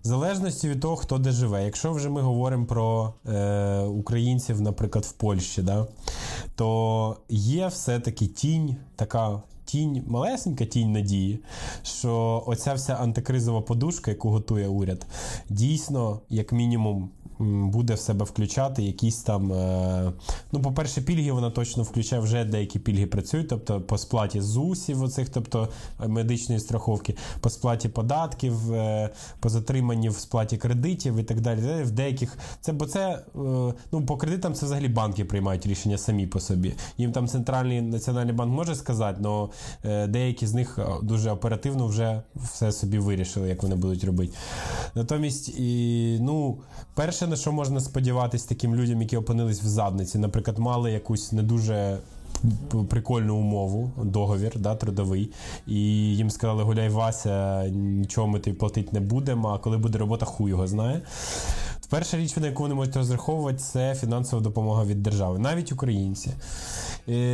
в залежності від того, хто де живе. Якщо вже ми говоримо про е, українців, наприклад, в Польщі, да, то є все-таки тінь, така. Тінь, малесенька тінь надії, що оця вся антикризова подушка, яку готує уряд, дійсно, як мінімум, буде в себе включати якісь там. Е, ну, по-перше, пільги вона точно включає вже деякі пільги працюють, тобто по сплаті ЗУСів, оцих, тобто медичної страховки, по сплаті податків, е, по затриманні в сплаті кредитів і так далі. В деяких це, бо це е, ну, по кредитам це взагалі банки приймають рішення самі по собі. Їм там центральний національний банк може сказати, але деякі з них дуже оперативно вже все собі вирішили, як вони будуть робити. Натомість, і, ну, перше на що можна сподіватися таким людям, які опинились в задниці, наприклад, мали якусь не дуже. Прикольну умову, договір да, трудовий, і їм сказали, гуляй Вася, нічого ми тобі платити не будемо, а коли буде робота, хуй його знає. Перша річ, на яку вони можуть розраховувати, це фінансова допомога від держави, навіть українці.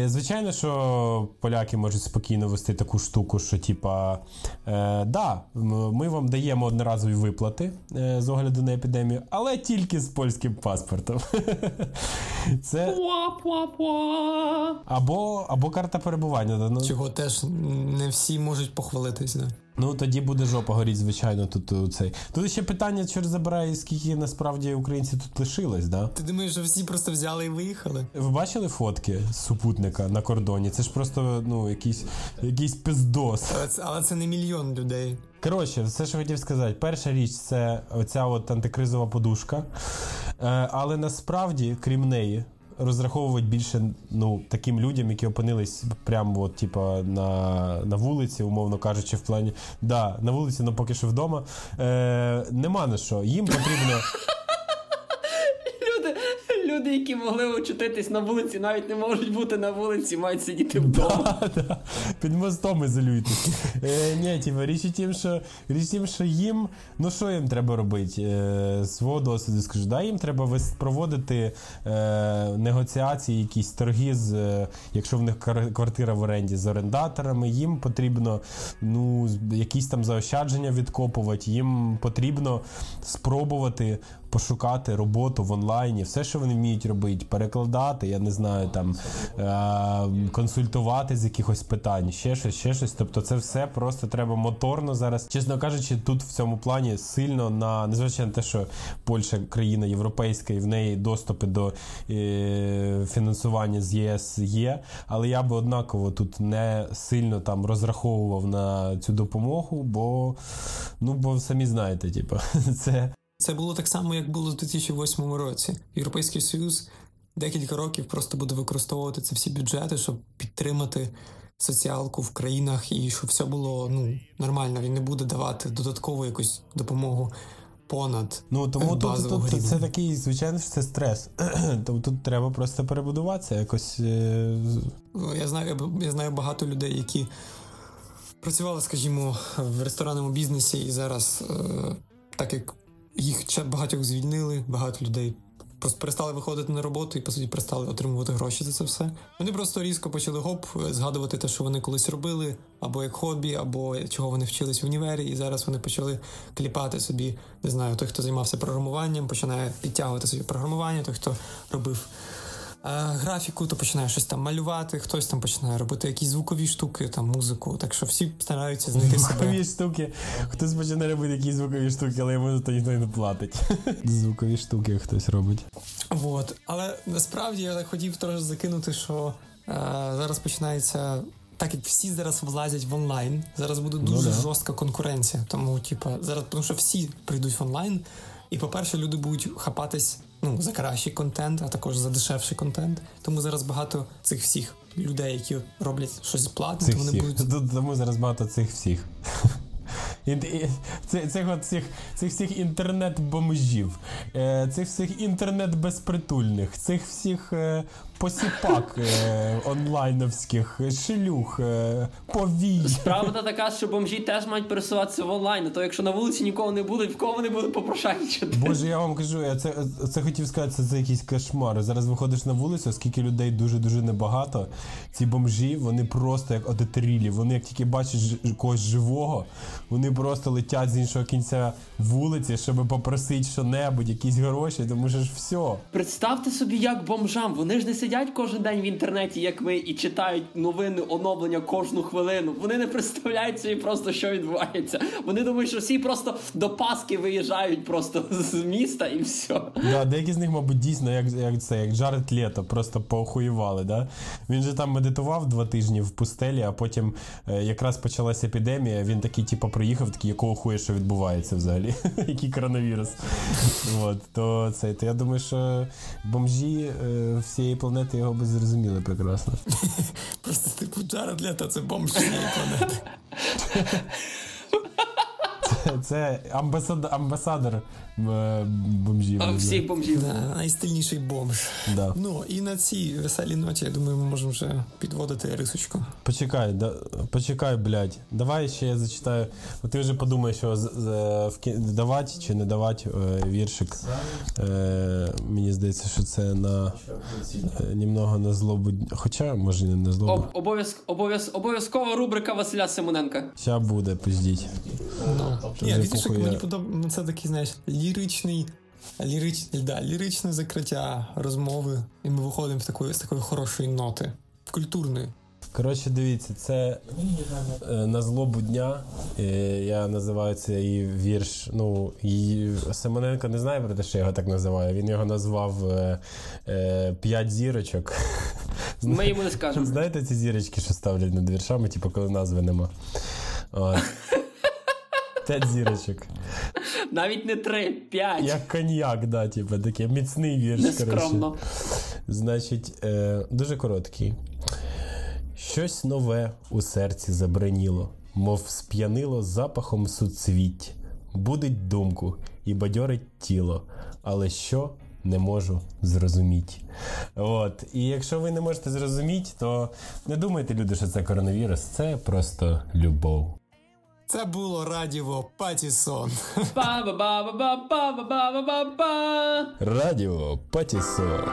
Звичайно, що поляки можуть спокійно вести таку штуку, що типа, е, да, ми вам даємо одноразові виплати е, з огляду на епідемію, але тільки з польським паспортом. Це... Або або карта перебування. Ну... Чого теж не всі можуть похвалитись. Да? Ну тоді буде жопа горіть, звичайно. Тут цей. Тут ще питання, чорт забирає, скільки насправді українців тут лишилось, да? Ти думаєш, що всі просто взяли і виїхали? Ви бачили фотки супутника на кордоні? Це ж просто ну, якийсь якийсь пиздос. Але це, але це не мільйон людей. Коротше, все, що хотів сказати, перша річ це оця от антикризова подушка. Е, Але насправді, крім неї, розраховувати більше ну, таким людям, які опинились прямо от, типа, на на вулиці, умовно кажучи, в плані да, на вулиці, але ну, поки що вдома. Е, Нема на що. Їм потрібно люди, які могли очутитись на вулиці, навіть не можуть бути на вулиці, мають сидіти вдома. Да, да. Під мостом ізолюйтесь. Е, Ні, річ у тім, що річ тім, що їм, ну що їм треба робити? Е, Свого досвіду скажу, да, їм треба проводити е, негоціації, якісь торги, з, е, якщо в них квартира в оренді з орендаторами, їм потрібно ну, якісь там заощадження відкопувати, їм потрібно спробувати пошукати роботу в онлайні, все, що вони вміють робити, перекладати, я не знаю, там е- консультувати з якихось питань, ще щось, ще щось. Тобто, це все просто треба моторно зараз. Чесно кажучи, тут в цьому плані сильно на незважаючи на те, що Польща країна європейська і в неї доступи до е- фінансування з ЄС є. Але я би однаково тут не сильно там розраховував на цю допомогу, бо ну бо самі знаєте, типу, це. Це було так само, як було в 2008 році. Європейський Союз декілька років просто буде використовувати ці всі бюджети, щоб підтримати соціалку в країнах і щоб все було ну, нормально. Він не буде давати додаткову якусь допомогу. понад Ну тому тут, базового тут, це такий, звичайно, що це стрес. Тому тут треба просто перебудуватися якось. е, Ну, Я знаю, я знаю багато людей, які працювали, скажімо, в ресторанному бізнесі, і зараз, е, так як їх багатьох звільнили, багато людей просто перестали виходити на роботу і по суті перестали отримувати гроші за це все. Вони просто різко почали гоп згадувати те, що вони колись робили, або як хобі, або чого вони вчились в універі, і зараз вони почали кліпати собі. Не знаю, той, хто займався програмуванням, починає підтягувати собі програмування, той, хто робив графіку, то починає щось там малювати, хтось там починає робити якісь звукові штуки, там музику. Так що всі стараються знайти себе. Звукові штуки. Хтось почне робити якісь звукові штуки, але йому за то ніхто не платить. Звукові штуки хтось робить. Вот. Але насправді я хотів теж закинути, що е, зараз починається. Так як всі зараз влазять в онлайн, зараз буде Ну дуже да. жорстка конкуренція. Тому, типа, зараз, тому що всі прийдуть в онлайн, і, по-перше, люди будуть хапатись ну, за кращий контент, а також за дешевший контент. Тому зараз багато цих всіх людей, які роблять щось платне, то вони всіх. будуть тому зараз багато цих всіх. Цих, цих, цих всіх інтернет-бомжів, е, цих всіх інтернет-безпритульних, цих всіх е, посіпак е, онлайновських, шлюх, повій. Правда така, що бомжі теж мають пересуватися в онлайн, то якщо на вулиці нікого не буде, в кого вони будуть попрошайничати? Боже, я вам кажу, я це, це хотів сказати, це, це якийсь кошмар. Зараз виходиш на вулицю, оскільки людей дуже-дуже небагато. Ці бомжі, вони просто як одетерілі. Вони як тільки бачать когось живого, вони просто летять з іншого кінця вулиці, щоб попросити що-небудь, якісь гроші, тому що ж все. Представте собі, як бомжам. Вони ж не сидять кожен день в інтернеті, як ми, і читають новини, оновлення кожну хвилину. Вони не представляють собі просто, що відбувається. Вони думають, що всі просто до Паски виїжджають просто з міста і все. Да, деякі з них, мабуть, дійсно, як, як це, як Джаред Лето, просто поохуєвали. Да? Він же там медитував два тижні в пустелі, а потім е, якраз почалася епідемія. Він такий, типу, приїхав, такий, якого хуя, що відбувається взагалі? Який коронавірус. От, то, це, то я думаю, що бомжі е, всієї планети його би зрозуміли прекрасно. просто типу Джаред Лето, це бомж всієї планети. Це, амбасад, амбасадор е, бомжів. А, Всіх бомжів. Да, найстильніший бомж. Да. Ну і на цій веселій ноті, я думаю, ми можемо вже підводити рисочку. Почекай, да, почекай, блядь. Давай ще я зачитаю. Ти вже подумай, що з, з, давати чи не давати е, віршик. Е, мені здається, що це на е, німного на злобу. Хоча, може, не на злобу. Об, обов'язк, обов'язк, обов'язкова рубрика Василя Симоненка. Ща буде, пиздіть. Ні, віршик похуй, мені подобається. Ну, це такий, знаєш, ліричний. Лірич, да, ліричне закриття розмови, і ми виходимо з такої, з такої хорошої ноти, культурної. Коротше, дивіться, це е, на злобу дня. Е, я називаю цей вірш. Ну, і Семененко не знає про те, що я його так називаю. Він його назвав е, е, П'ять зірочок. Ми йому не скажемо. Знаєте ці зірочки, що ставлять над віршами, типу, коли назви нема. От. П'ять зірочок. Навіть не три, п'ять. Як коньяк, да, типу, такий міцний вірш. коротше. Значить, е, дуже короткий. Щось нове у серці забриніло, мов сп'янило запахом суцвіть, будить думку і бадьорить тіло, але що не можу зрозуміти. От. І якщо ви не можете зрозуміти, то не думайте, люди, що це коронавірус, це просто любов. Це було радіо Патісон. Радіо Патісон.